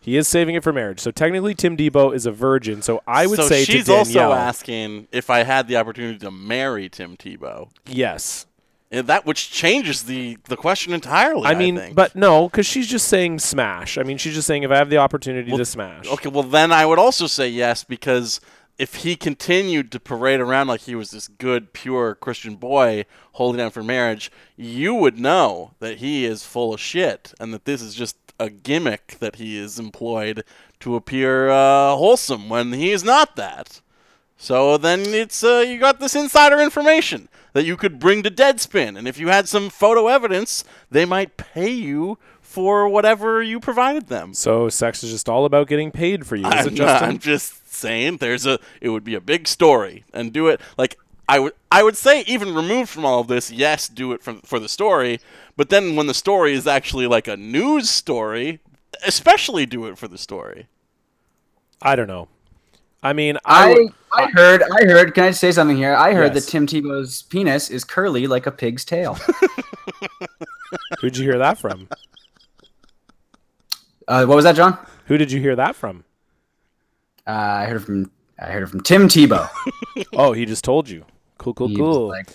he is saving it for marriage. So technically, Tim Tebow is a virgin. So I would so say she's to Danielle, also asking if I had the opportunity to marry Tim Tebow. yes. And that which changes the the question entirely. I, I mean, think. but no, because she's just saying smash. I mean, she's just saying if I have the opportunity to smash. Okay, well then I would also say yes because if he continued to parade around like he was this good, pure Christian boy holding out for marriage, you would know that he is full of shit and that this is just a gimmick that he is employed to appear uh, wholesome when he is not that. So then it's uh, you got this insider information that you could bring to Deadspin, and if you had some photo evidence, they might pay you for whatever you provided them. So sex is just all about getting paid for you, is I'm, it, not- Justin? I'm just saying there's a it would be a big story and do it like I would I would say even removed from all of this, yes, do it for for the story, but then when the story is actually like a news story, especially do it for the story. I don't know. I mean, I, I I heard I heard. Can I say something here? I heard Yes. that Tim Tebow's penis is curly like a pig's tail. (laughs) who'd you hear that from? Uh, what was that, John? Who did you hear that from? Uh, I heard it from I heard it from Tim Tebow. (laughs) Oh, he just told you. Cool, cool, He cool. like,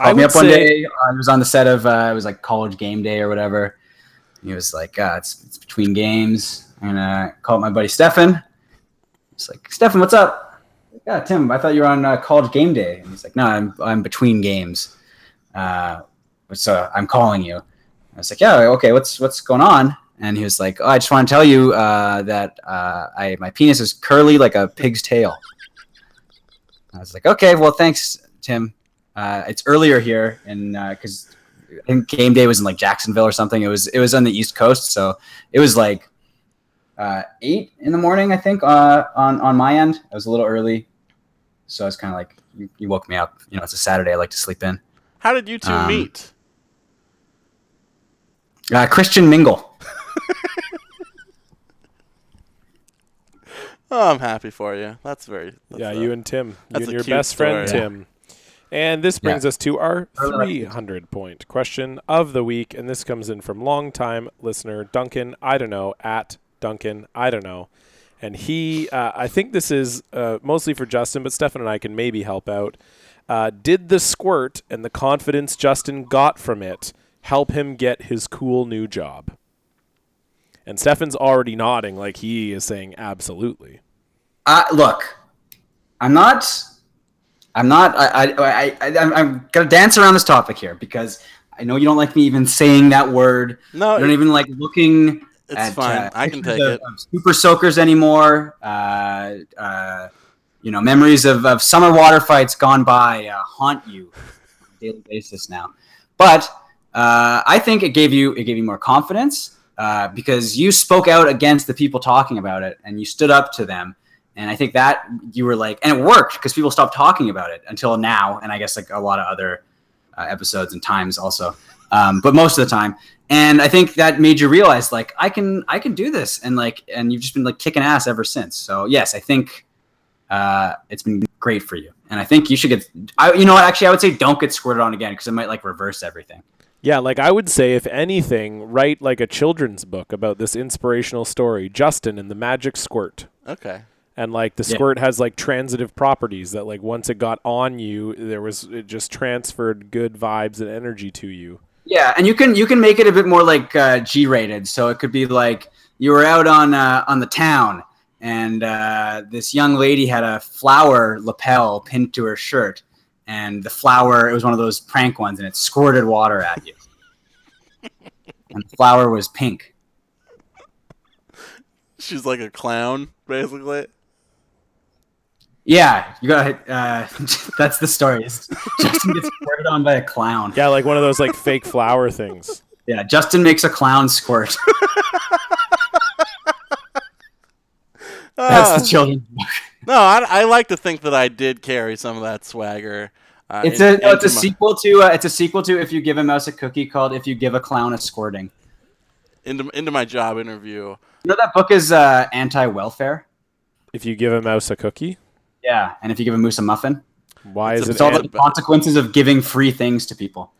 I called me up one day. I was on the set of uh, it was like college game day or whatever. He was like, uh, it's, it's between games, and uh, called my buddy Stefan. He's like, Stefan, what's up? Yeah, Tim, I thought you were on uh, college game day. And he's like, No, I'm I'm between games. Uh, so I'm calling you. I was like, Yeah, okay. What's what's going on? And he was like, oh, I just want to tell you uh, that uh, I my penis is curly like a pig's tail. I was like, okay, well, thanks, Tim. Uh, it's earlier here, and because I think game day was in like Jacksonville or something. It was it was on the East Coast, so it was like uh, eight in the morning, I think, uh, on on my end. I was a little early, so I was kind of like, you, you woke me up. You know, it's a Saturday. I like to sleep in. How did you two Um, meet? Uh, Christian Mingle. Oh, I'm happy for you. That's very. That's yeah, uh, you and Tim. You and a your cute best friend, story. Tim. And this brings Yeah. us to our I like it. 300 point question of the week. And this comes in from longtime listener Duncan, I don't know, at Duncan, I don't know. And he, uh, I think this is uh, mostly for Justin, but Stefan and I can maybe help out. Uh, did the squirt and the confidence Justin got from it help him get his cool new job? And Stefan's already nodding like he is saying absolutely. Uh, look, I'm not. I'm not. I, I, I, I, I'm, I'm gonna dance around this topic here because I know you don't like me even saying that word. No, You don't even like looking. it's at, fine. uh, I can take of- it. of super soakers anymore. Uh, uh, you know, memories of, of summer water fights gone by uh, haunt you on a daily basis now. But uh, I think it gave you it gave you more confidence uh, because you spoke out against the people talking about it and you stood up to them. And I think that you were like, and it worked because people stopped talking about it until now, and I guess like a lot of other uh, episodes and times also, um, but most of the time. And I think that made you realize like I can I can do this, and like and you've just been like kicking ass ever since. So yes, I think uh, it's been great for you, and I think you should get. I you know what? Actually, I would say don't get squirted on again because it might like reverse everything. Yeah, like I would say, if anything, write like a children's book about this inspirational story, Justin and the Magic Squirt. Okay. And like the Yeah. squirt has like transitive properties that like once it got on you, there was it just transferred good vibes and energy to you. Yeah, and you can you can make it a bit more like uh, G rated. So it could be like you were out on uh, on the town, and uh, this young lady had a flower lapel pinned to her shirt, and the flower it was one of those prank ones, and it squirted water at you, (laughs) and the flower was pink. She's like a clown, basically. Yeah, you got uh, (laughs) that's the story. Justin gets squirted on by a clown. Yeah, like one of those like fake flower things. Yeah, Justin makes a clown squirt. (laughs) That's the children's book. No, I, I like to think that I did carry some of that swagger. Uh, It's a no, it's a my- sequel to uh, it's a sequel to if you give a mouse a cookie called if you give a clown a squirting. into into my job interview. You know that book is uh, anti-welfare. If you give a mouse a cookie, Yeah, and if you give a moose a muffin, why It's is a- it it's all an- the consequences of giving free things to people,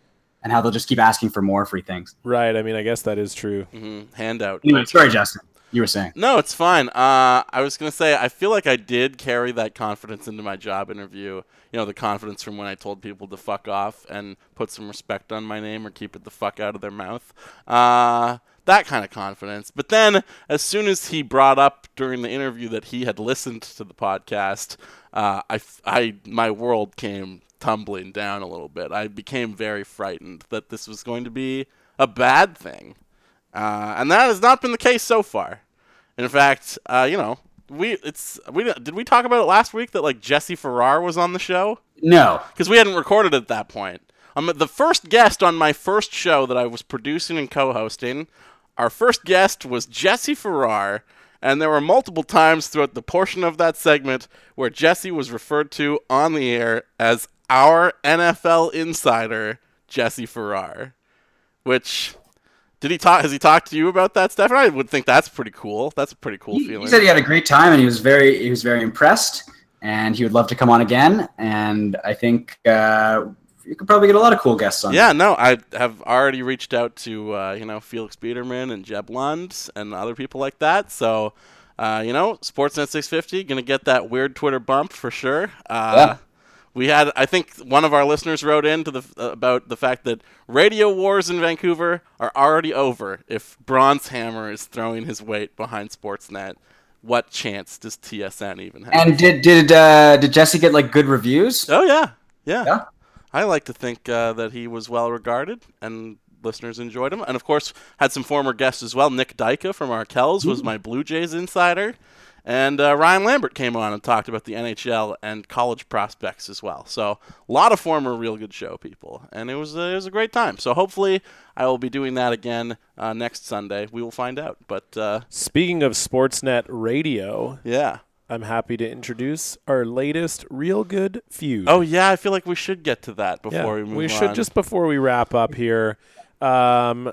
and how they'll just keep asking for more free things. right? I mean, I guess that is true. hmm Handout. Anyway, sorry, Justin, you were saying. No, it's fine. Uh, I was gonna say I feel like I did carry that confidence into my job interview. You know, the confidence from when I told people to fuck off and put some respect on my name or keep it the fuck out of their mouth. Uh, that kind of confidence. But then, as soon as he brought up during the interview that he had listened to the podcast, uh, I, I, my world came tumbling down a little bit. I became very frightened that this was going to be a bad thing. Uh, and that has not been the case so far. In fact, uh, you know, we it's we did we talk about it last week that like Jesse Farrar was on the show No, because we hadn't recorded at that point. Um, the first guest on my first show that I was producing and co-hosting, our first guest was Jesse Farrar, and there were multiple times throughout the portion of that segment where Jesse was referred to on the air as our NFL insider, Jesse Farrar, which Did he talk? Has he talked to you about that, Stefan? I would think that's pretty cool. That's a pretty cool He, feeling. he said he had a great time and he was very he was very impressed and he would love to come on again. And I think uh, you could probably get a lot of cool guests on. Yeah, no, I have already reached out to uh, you know Felix Biederman and Jeb Lund and other people like that. So, uh, you know, Sportsnet 650 gonna get that weird Twitter bump for sure. Uh, Yeah. We had, I think, one of our listeners wrote in to the about the fact that radio wars in Vancouver are already over if Bronze Hammer is throwing his weight behind Sportsnet. What chance does TSN even have? And did did uh, did Jesse get like good reviews? Oh yeah, yeah. Yeah. I like to think uh, that he was well regarded and listeners enjoyed him, and of course had some former guests as well. Nick Dika from Arkells was my Blue Jays insider, and uh, Ryan Lambert came on and talked about the NHL and college prospects as well. So a lot of former real good show people, and it was uh, it was a great time. So hopefully I will be doing that again uh, next Sunday. We will find out, but uh, Speaking of Sportsnet Radio, yeah. I'm happy to introduce our latest Real Good feud. Oh yeah, I feel like we should get to that yeah. before we move we on. should just before we wrap up here. Um,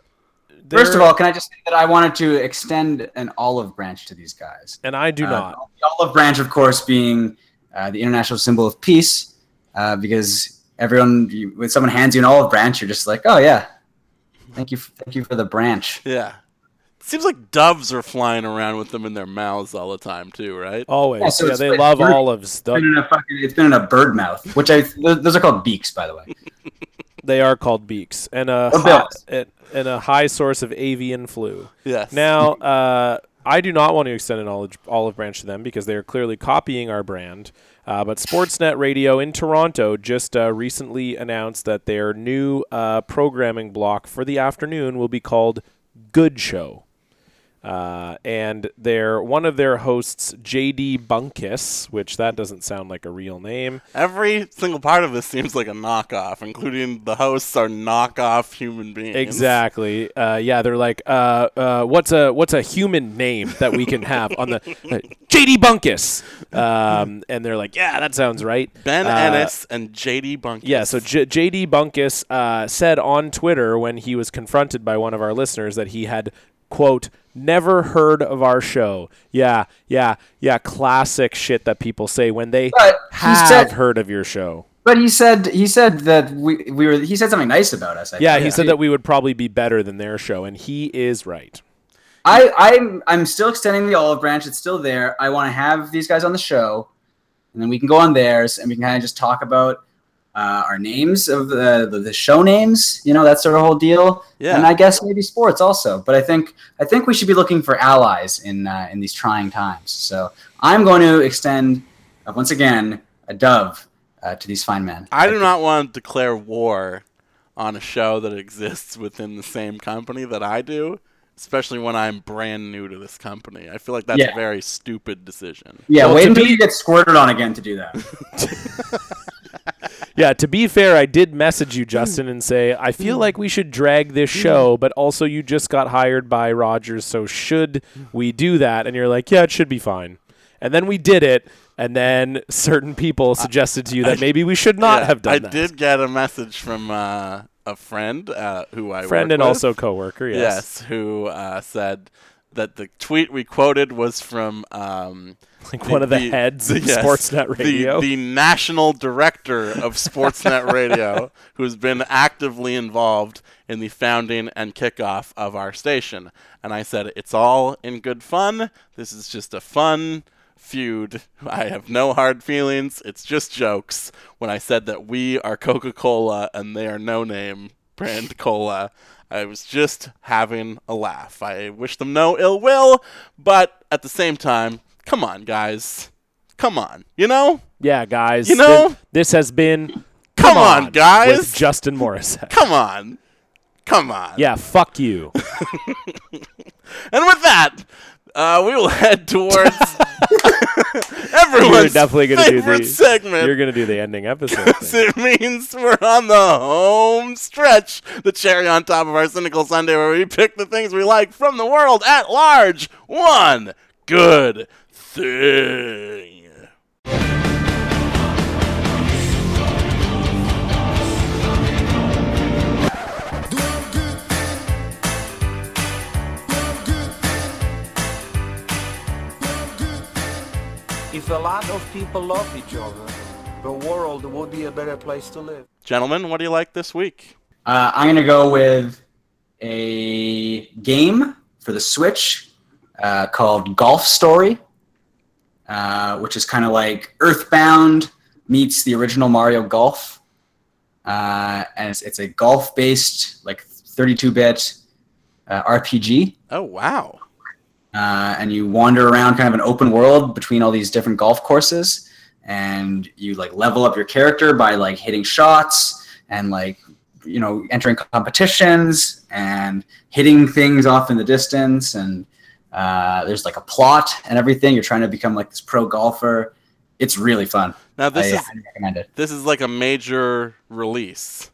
First of all, can I just say that I wanted to extend an olive branch to these guys? and I do Uh, not. The olive branch, of course, being uh, the international symbol of peace, uh, because everyone, you, when someone hands you an olive branch, you're just like, oh yeah, thank you, thank you for the branch. Yeah. Seems like doves are flying around with them in their mouths all the time too, right? Always, Yeah, so yeah, they like love bird- olives. It's been in a fucking, it's been in a bird mouth, which I those are called beaks, by the way. (laughs) they are called beaks, and a high, and, and a high source of avian flu. Yes. Now, uh, I do not want to extend an olive, olive branch to them because they are clearly copying our brand. Uh, but Sportsnet Radio in Toronto just uh, recently announced that their new uh, programming block for the afternoon will be called Good Show. Uh, and their one of their hosts, JD Bunkis, which that doesn't sound like a real name. Every single part of this seems like a knockoff, including the hosts are knockoff human beings. Exactly. Uh, yeah, they're like, uh, uh, what's a what's a human name that we can have on the (laughs) uh, JD Bunkis? Um, and they're like, yeah, that sounds right. Ben Ennis and JD Bunkis. Yeah, so J- JD Bunkis uh, said on Twitter when he was confronted by one of our listeners that he had, quote, never heard of our show. Yeah, yeah, yeah, classic shit that people say when they But he have said- heard of your show. But he said he said that we we were he said something nice about us. I Yeah, think. he said that we would probably be better than their show, and he is right. I I'm I'm still extending the olive branch. It's still there. I want to have these guys on the show, and then we can go on theirs, and we can kind of just talk about uh, our names of the, the the show names. You know that sort of whole deal. Yeah. And I guess maybe sports also. But I think I think we should be looking for allies in uh, in these trying times. So I'm going to extend uh, once again a dove uh, to these fine men. I do not want to declare war on a show that exists within the same company that I do, especially when I'm brand new to this company. I feel like that's Yeah. a very stupid decision. Yeah, Well, wait until be- you get squirted on again to do that. (laughs) Yeah, to be fair, I did message you, Justin, and say I feel like we should drag this show, but also you just got hired by Rogers, so should we do that? And you're like, yeah, it should be fine. And then we did it, and then (laughs) certain people suggested to you that maybe we should not Yeah, have done that. I that. did get a message from uh, a friend uh, who I Friend work and with. also coworker, yes. yes, who uh, said that the tweet we quoted was from um, Like one of the, heads of (laughs) yes, Sportsnet the- Radio. the, national director of Sportsnet Radio, (laughs) who's been actively involved in the founding and kickoff of our station. And I said, it's all in good fun. This is just a fun feud. I have no hard feelings. It's just jokes. When I said that we are Coca Cola and they are no name brand cola, I was just having a laugh. I wish them no ill will, but at the same time, come on, guys. Come on. You know? yeah, guys. You know- thi- this has been Come on, guys. with Justin Morris. Come on. Come on. Yeah, fuck you. (laughs) And with that, uh, we will (laughs) head towards (laughs) everyone's definitely gonna do favorite the segment. You're gonna do the ending episode. Because thing. it means we're on the home stretch, the cherry on top of our cynical Sunday, where we pick the things we like from the world at large. One good thing. A lot of people love each other, the world would be a better place to live. Gentlemen, what do you like this week? Uh, I'm gonna go with a game for the Switch uh, called Golf Story, uh, which is kind of like Earthbound meets the original Mario Golf, uh, and it's, it's a golf-based like 32-bit uh, RPG. Oh, wow. Uh, and you wander around kind of an open world between all these different golf courses and you like level up your character by like hitting shots and like you know entering competitions and hitting things off in the distance. And uh, there's like a plot and everything. You're trying to become like this pro golfer. It's really fun. Now, this I is it. this is like a major release.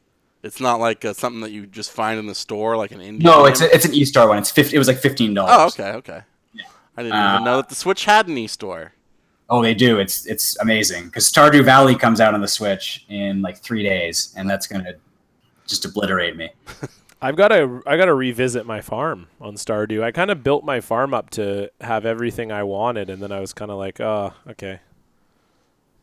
It's not like uh, something that you just find in the store, like an indie. no game. it's a, it's an e-star one it's 50 it was like $15 Oh, okay, okay. I didn't Uh, even know that the Switch had an e-store. Oh, they do. It's it's amazing because Stardew Valley comes out on the Switch in like three days, and that's gonna just obliterate me. (laughs) I've got to I got to revisit my farm on Stardew. I kind of built my farm up to have everything I wanted, and then I was kind of like, oh, okay.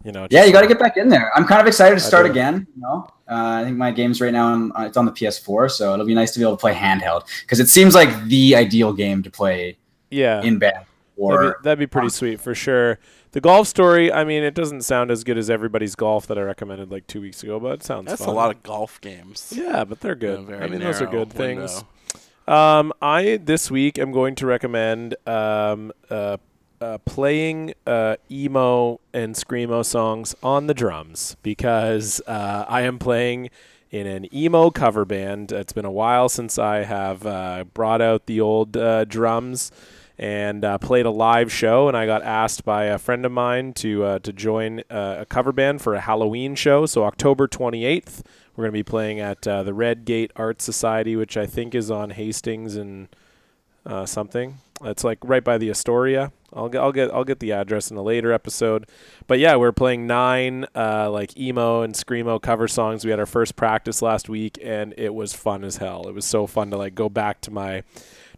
You know. Yeah, you got to get back in there. I'm kind of excited to start again. You know, uh, I think my game's right now on, uh, it's on the PS4, so it'll be nice to be able to play handheld because it seems like the ideal game to play Yeah. in bed That'd or be, that'd be pretty sweet for sure. The golf story, I mean, it doesn't sound as good as everybody's golf that I recommended like two weeks ago, but it sounds That's fun. a lot of golf games. Yeah, but they're in a good. very I mean, those are narrow good things. Um, I this week am going to recommend um, uh, uh, playing uh, emo and screamo songs on the drums because uh, I am playing in an emo cover band. It's been a while since I have uh, brought out the old uh, drums and played a live show. And I got asked by a friend of mine to to join a cover band for a Halloween show. So October 28th, we're going to be playing at the Red Gate Art Society, which I think is on Hastings and something. It's like right by the Astoria. I'll get I'll get I'll get the address in a later episode. But yeah, we're playing nine uh, like emo and screamo cover songs. We had our first practice last week, and it was fun as hell. It was so fun to like go back to my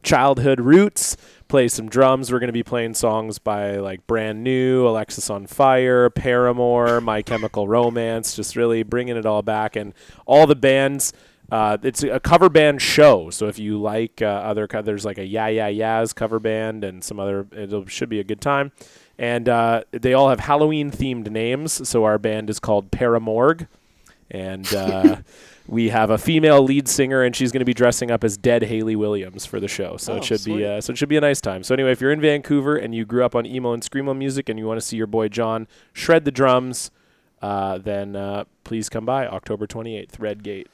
childhood roots, play some drums. We're going to be playing songs by like Brand New, Alexisonfire, Paramore, My Chemical Romance, just really bringing it all back. And all the bands, uh, it's a cover band show. So if you like uh, other, co- there's like a Yeah Yeah Yeahs cover band and some other, it should be a good time. And uh, they all have Halloween themed names. So our band is called Paramorg. And uh, (laughs) we have a female lead singer, and she's going to be dressing up as dead Hayley Williams for the show. So Oh, it should sweet. be uh, so it should be a nice time. So anyway, if you're in Vancouver and you grew up on emo and screamo music, and you want to see your boy John shred the drums, uh, then uh, please come by October 28th, Red Gate.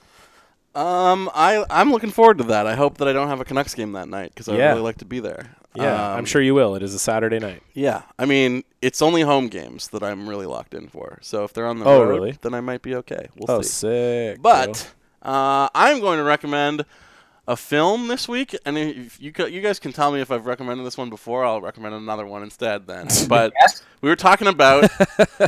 Um, I I'm looking forward to that. I hope that I don't have a Canucks game that night because I would Yeah. really like to be there. Yeah, Um, I'm sure you will. It is a Saturday night. Yeah, I mean, it's only home games that I'm really locked in for. So if they're on the Oh, road, really? then I might be okay. We'll Oh, see. sick! But uh, I'm going to recommend a film this week, and if you ca- you guys can tell me if I've recommended this one before, I'll recommend another one instead. Then, (laughs) but Yes. we were talking about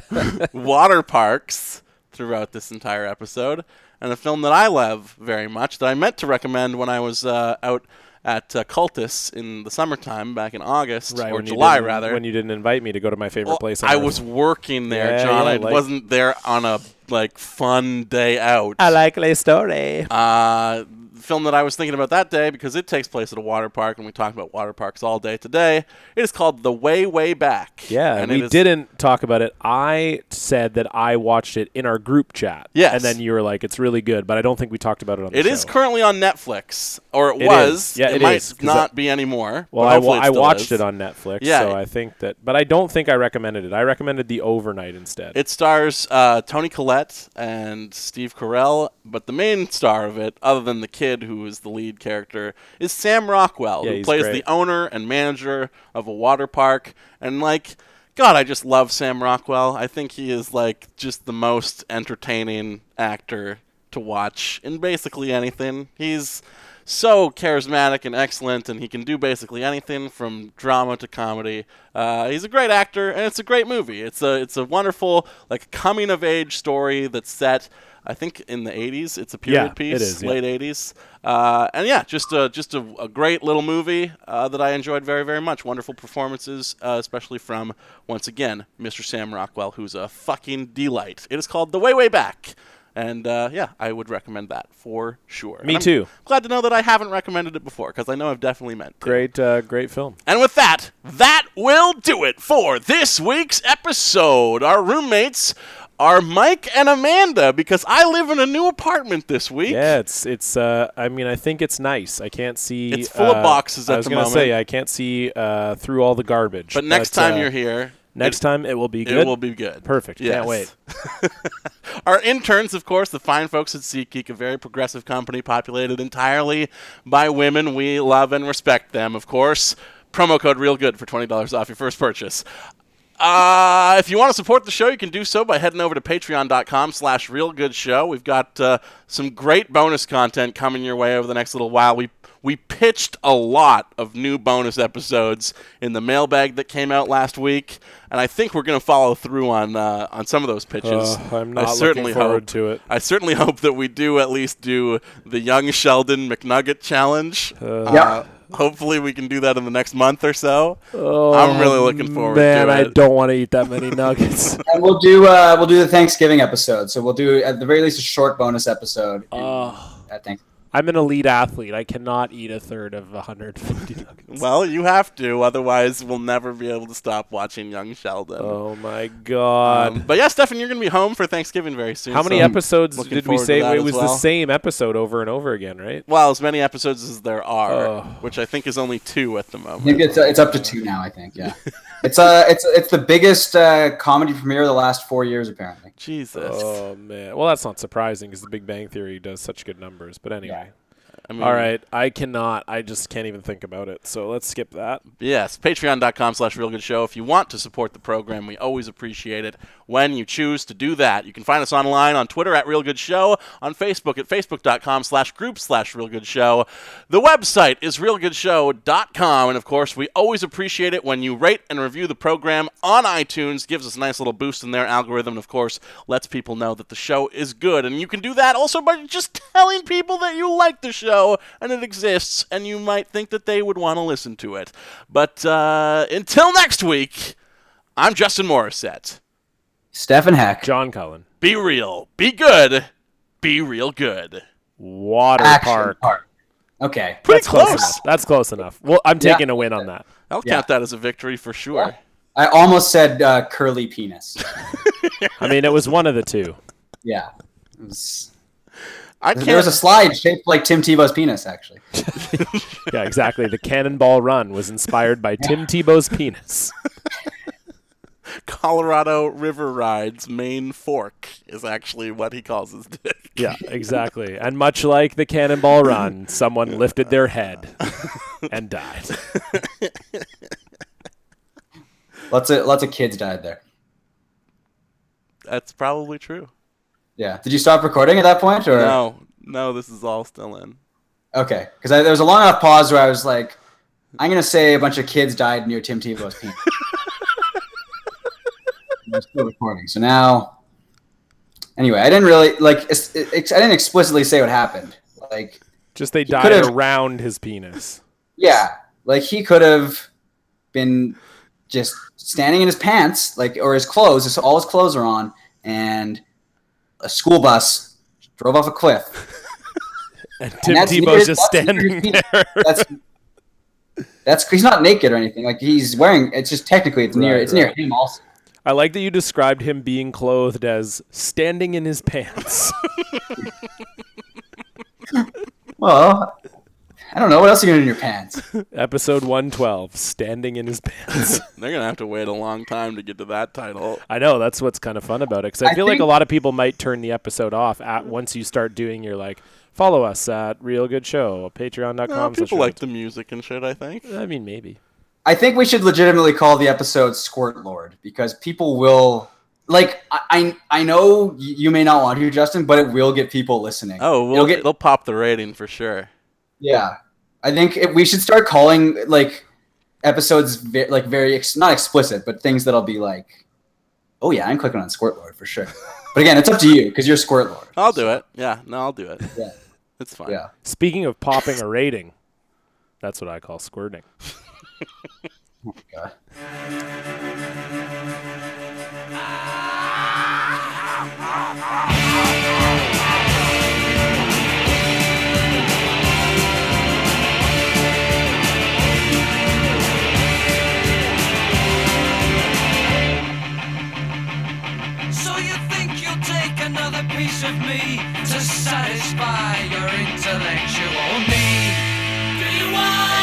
(laughs) water parks throughout this entire episode, and a film that I love very much that I meant to recommend when I was uh, out at uh, Cultus in the summertime back in August right or July rather. when you didn't invite me to go to my favorite Well, place. I was working there, Yeah, John. yeah, I like- wasn't there on a like fun day out. I like the story. Uh, film that I was thinking about that day because it takes place at a water park, and we talk about water parks all day today. It is called The Way Way Back. Yeah, and we is- didn't talk about it. I said that I watched it in our group chat. Yes. And then you were like, it's really good, but I don't think we talked about it on the It is currently on Netflix, or it, It was. is. Yeah, it, it might is, not be anymore. well, I, wa- I watched is. it on Netflix, Yeah. so I think that, but I don't think I recommended it. I recommended the overnight instead. It stars uh, Toni Collette and Steve Carell, but the main star of it, other than the kid who is the lead character, is Sam Rockwell, Yeah, who plays great. the owner and manager of a water park. And like, God, I just love Sam Rockwell. I think he is like just the most entertaining actor to watch in basically anything. He's so charismatic and excellent, and he can do basically anything from drama to comedy. Uh, he's a great actor, and it's a great movie. It's a it's a wonderful like coming of age story that's set I think in the 80s. It's a period Yeah, it piece, is, yeah. late 80s. Uh, and yeah, just a, just a, a great little movie uh, that I enjoyed very, very much. Wonderful performances, uh, especially from, once again, Mr. Sam Rockwell, who's a fucking delight. It is called The Way, Way Back. And uh, yeah, I would recommend that for sure. Me too. Glad to know that I haven't recommended it before because I know I've definitely meant to. Great, uh, great film. And with that, that will do it for this week's episode. Our roommates are Mike and Amanda because I live in a new apartment this week. Yeah, it's it's. Uh, I mean, I think it's nice. I can't see. It's full of uh, boxes I at was gonna moment. say I can't see uh, through all the garbage. But next time uh, you're here, next it, time it will be it good. will be good. Perfect. Yes. Can't wait. (laughs) Our interns, of course, the fine folks at SeatGeek, a very progressive company populated entirely by women. We love and respect them, of course. Promo code REALGOOD for $20 off your first purchase. Uh, if you want to support the show, you can do so by heading over to patreon.com slash realgoodshow. We've got uh, some great bonus content coming your way over the next little while. We we pitched a lot of new bonus episodes in the mailbag that came out last week, and I think we're going to follow through on uh, on some of those pitches. Uh, I'm not I not certainly looking forward hope, to it. I certainly (laughs) hope that we do at least do the Young Sheldon McNugget challenge. Uh, Yeah. Hopefully, we can do that in the next month or so. I'm really looking forward Oh, Man, to I don't want to eat that many nuggets. (laughs) And we'll do uh, we'll do the Thanksgiving episode. So we'll do at the very least a short bonus episode. oh, I think. I'm an elite athlete. I cannot eat a third of 150 (laughs) nuggets. Well, you have to, otherwise we'll never be able to stop watching Young Sheldon. Oh my god. Um, but yeah, Stefan, you're going to be home for Thanksgiving very soon. How many so- episodes did we say? It was well. the same episode over and over again, right? Well, as many episodes as there are, Oh. which I think is only two at the I think moment. it's it's up to two now. I think. Yeah. (laughs) it's uh it's it's the biggest uh, comedy premiere of the last four years apparently. Jesus. Oh man. Well, that's not surprising because The Big Bang Theory does such good numbers. But anyway. I mean, All right, I cannot. I just can't even think about it. So let's skip that. Yes, patreon.com slash real good show. If you want to support the program, we always appreciate it when you choose to do that. You can find us online on Twitter at Real Good Show, on Facebook at facebook.com slash group slash Real Good Show. The website is realgoodshow.com. And of course, we always appreciate it when you rate and review the program on iTunes. Gives us a nice little boost in their algorithm. And of course, lets people know that the show is good. And you can do that also by just telling people that you like the show and it exists and you might think that they would want to listen to it. But uh, until next week, I'm Justin Morissette. Stefan Heck. John Cullen, Be real, be good, be real good. Water Action Park. Park. Okay. Pretty That's close. close. enough. That's close enough. Well, I'm Yeah. taking a win on that. I'll Yeah. count that as a victory for sure. I almost said uh, curly penis. (laughs) I mean, it was one of the two. Yeah. It was- I there was a slide shaped like Tim Tebow's penis, actually. (laughs) Yeah, exactly. The Cannonball Run was inspired by Tim Tebow's penis. (laughs) Colorado River Ride's main fork is actually what he calls his dick. Yeah, exactly. And much like the Cannonball Run, (laughs) someone lifted their head and died. Lots of lots of kids died there. That's probably true. Yeah. Did you stop recording at that point, or No, no, this is all still in. Okay, because there was a long enough pause where I was like, I'm gonna say a bunch of kids died near Tim Tebow's penis. (laughs) I'm still recording, so now. Anyway, I didn't really like. It's, it's, I didn't explicitly say what happened. Like, Just they died around his penis. yeah, like he could have been just standing in his pants, like or his clothes. All his clothes are on, and a school bus drove off a cliff. (laughs) And Tim near- Tebow's just standing there. That's that's he's not naked or anything. Like he's wearing. It's just technically it's near. Right, it's near him also. I like that you described him being clothed as standing in his pants. (laughs) Well, I don't know. What else are you gonna in your pants? (laughs) Episode 112, standing in his pants. (laughs) They're gonna have to wait a long time to get to that title. I know that's what's kind of fun about it because I, I feel like a lot of people might turn the episode off at once you start doing your like follow us at Real Good Show, patreon.com. Well, slash people like the music and shit. I think. I mean, maybe. I think we should legitimately call the episode "Squirt Lord" because people will like. I I, I know you may not want to, Justin, but it will get people listening. Oh, It'll we'll, get they'll pop the rating for sure. Yeah, I think if we should start calling like episodes ve- like very ex- not explicit, but things that'll be like, oh yeah, I'm clicking on Squirt Lord for sure. But again, it's up to you because you're Squirt Lord. I'll do it. Yeah, no, I'll do it. Yeah, (laughs) it's fine. Yeah. Speaking of popping (laughs) a rating, that's what I call squirting. (laughs) oh God. piece of me to satisfy your intellectual need. Do you want?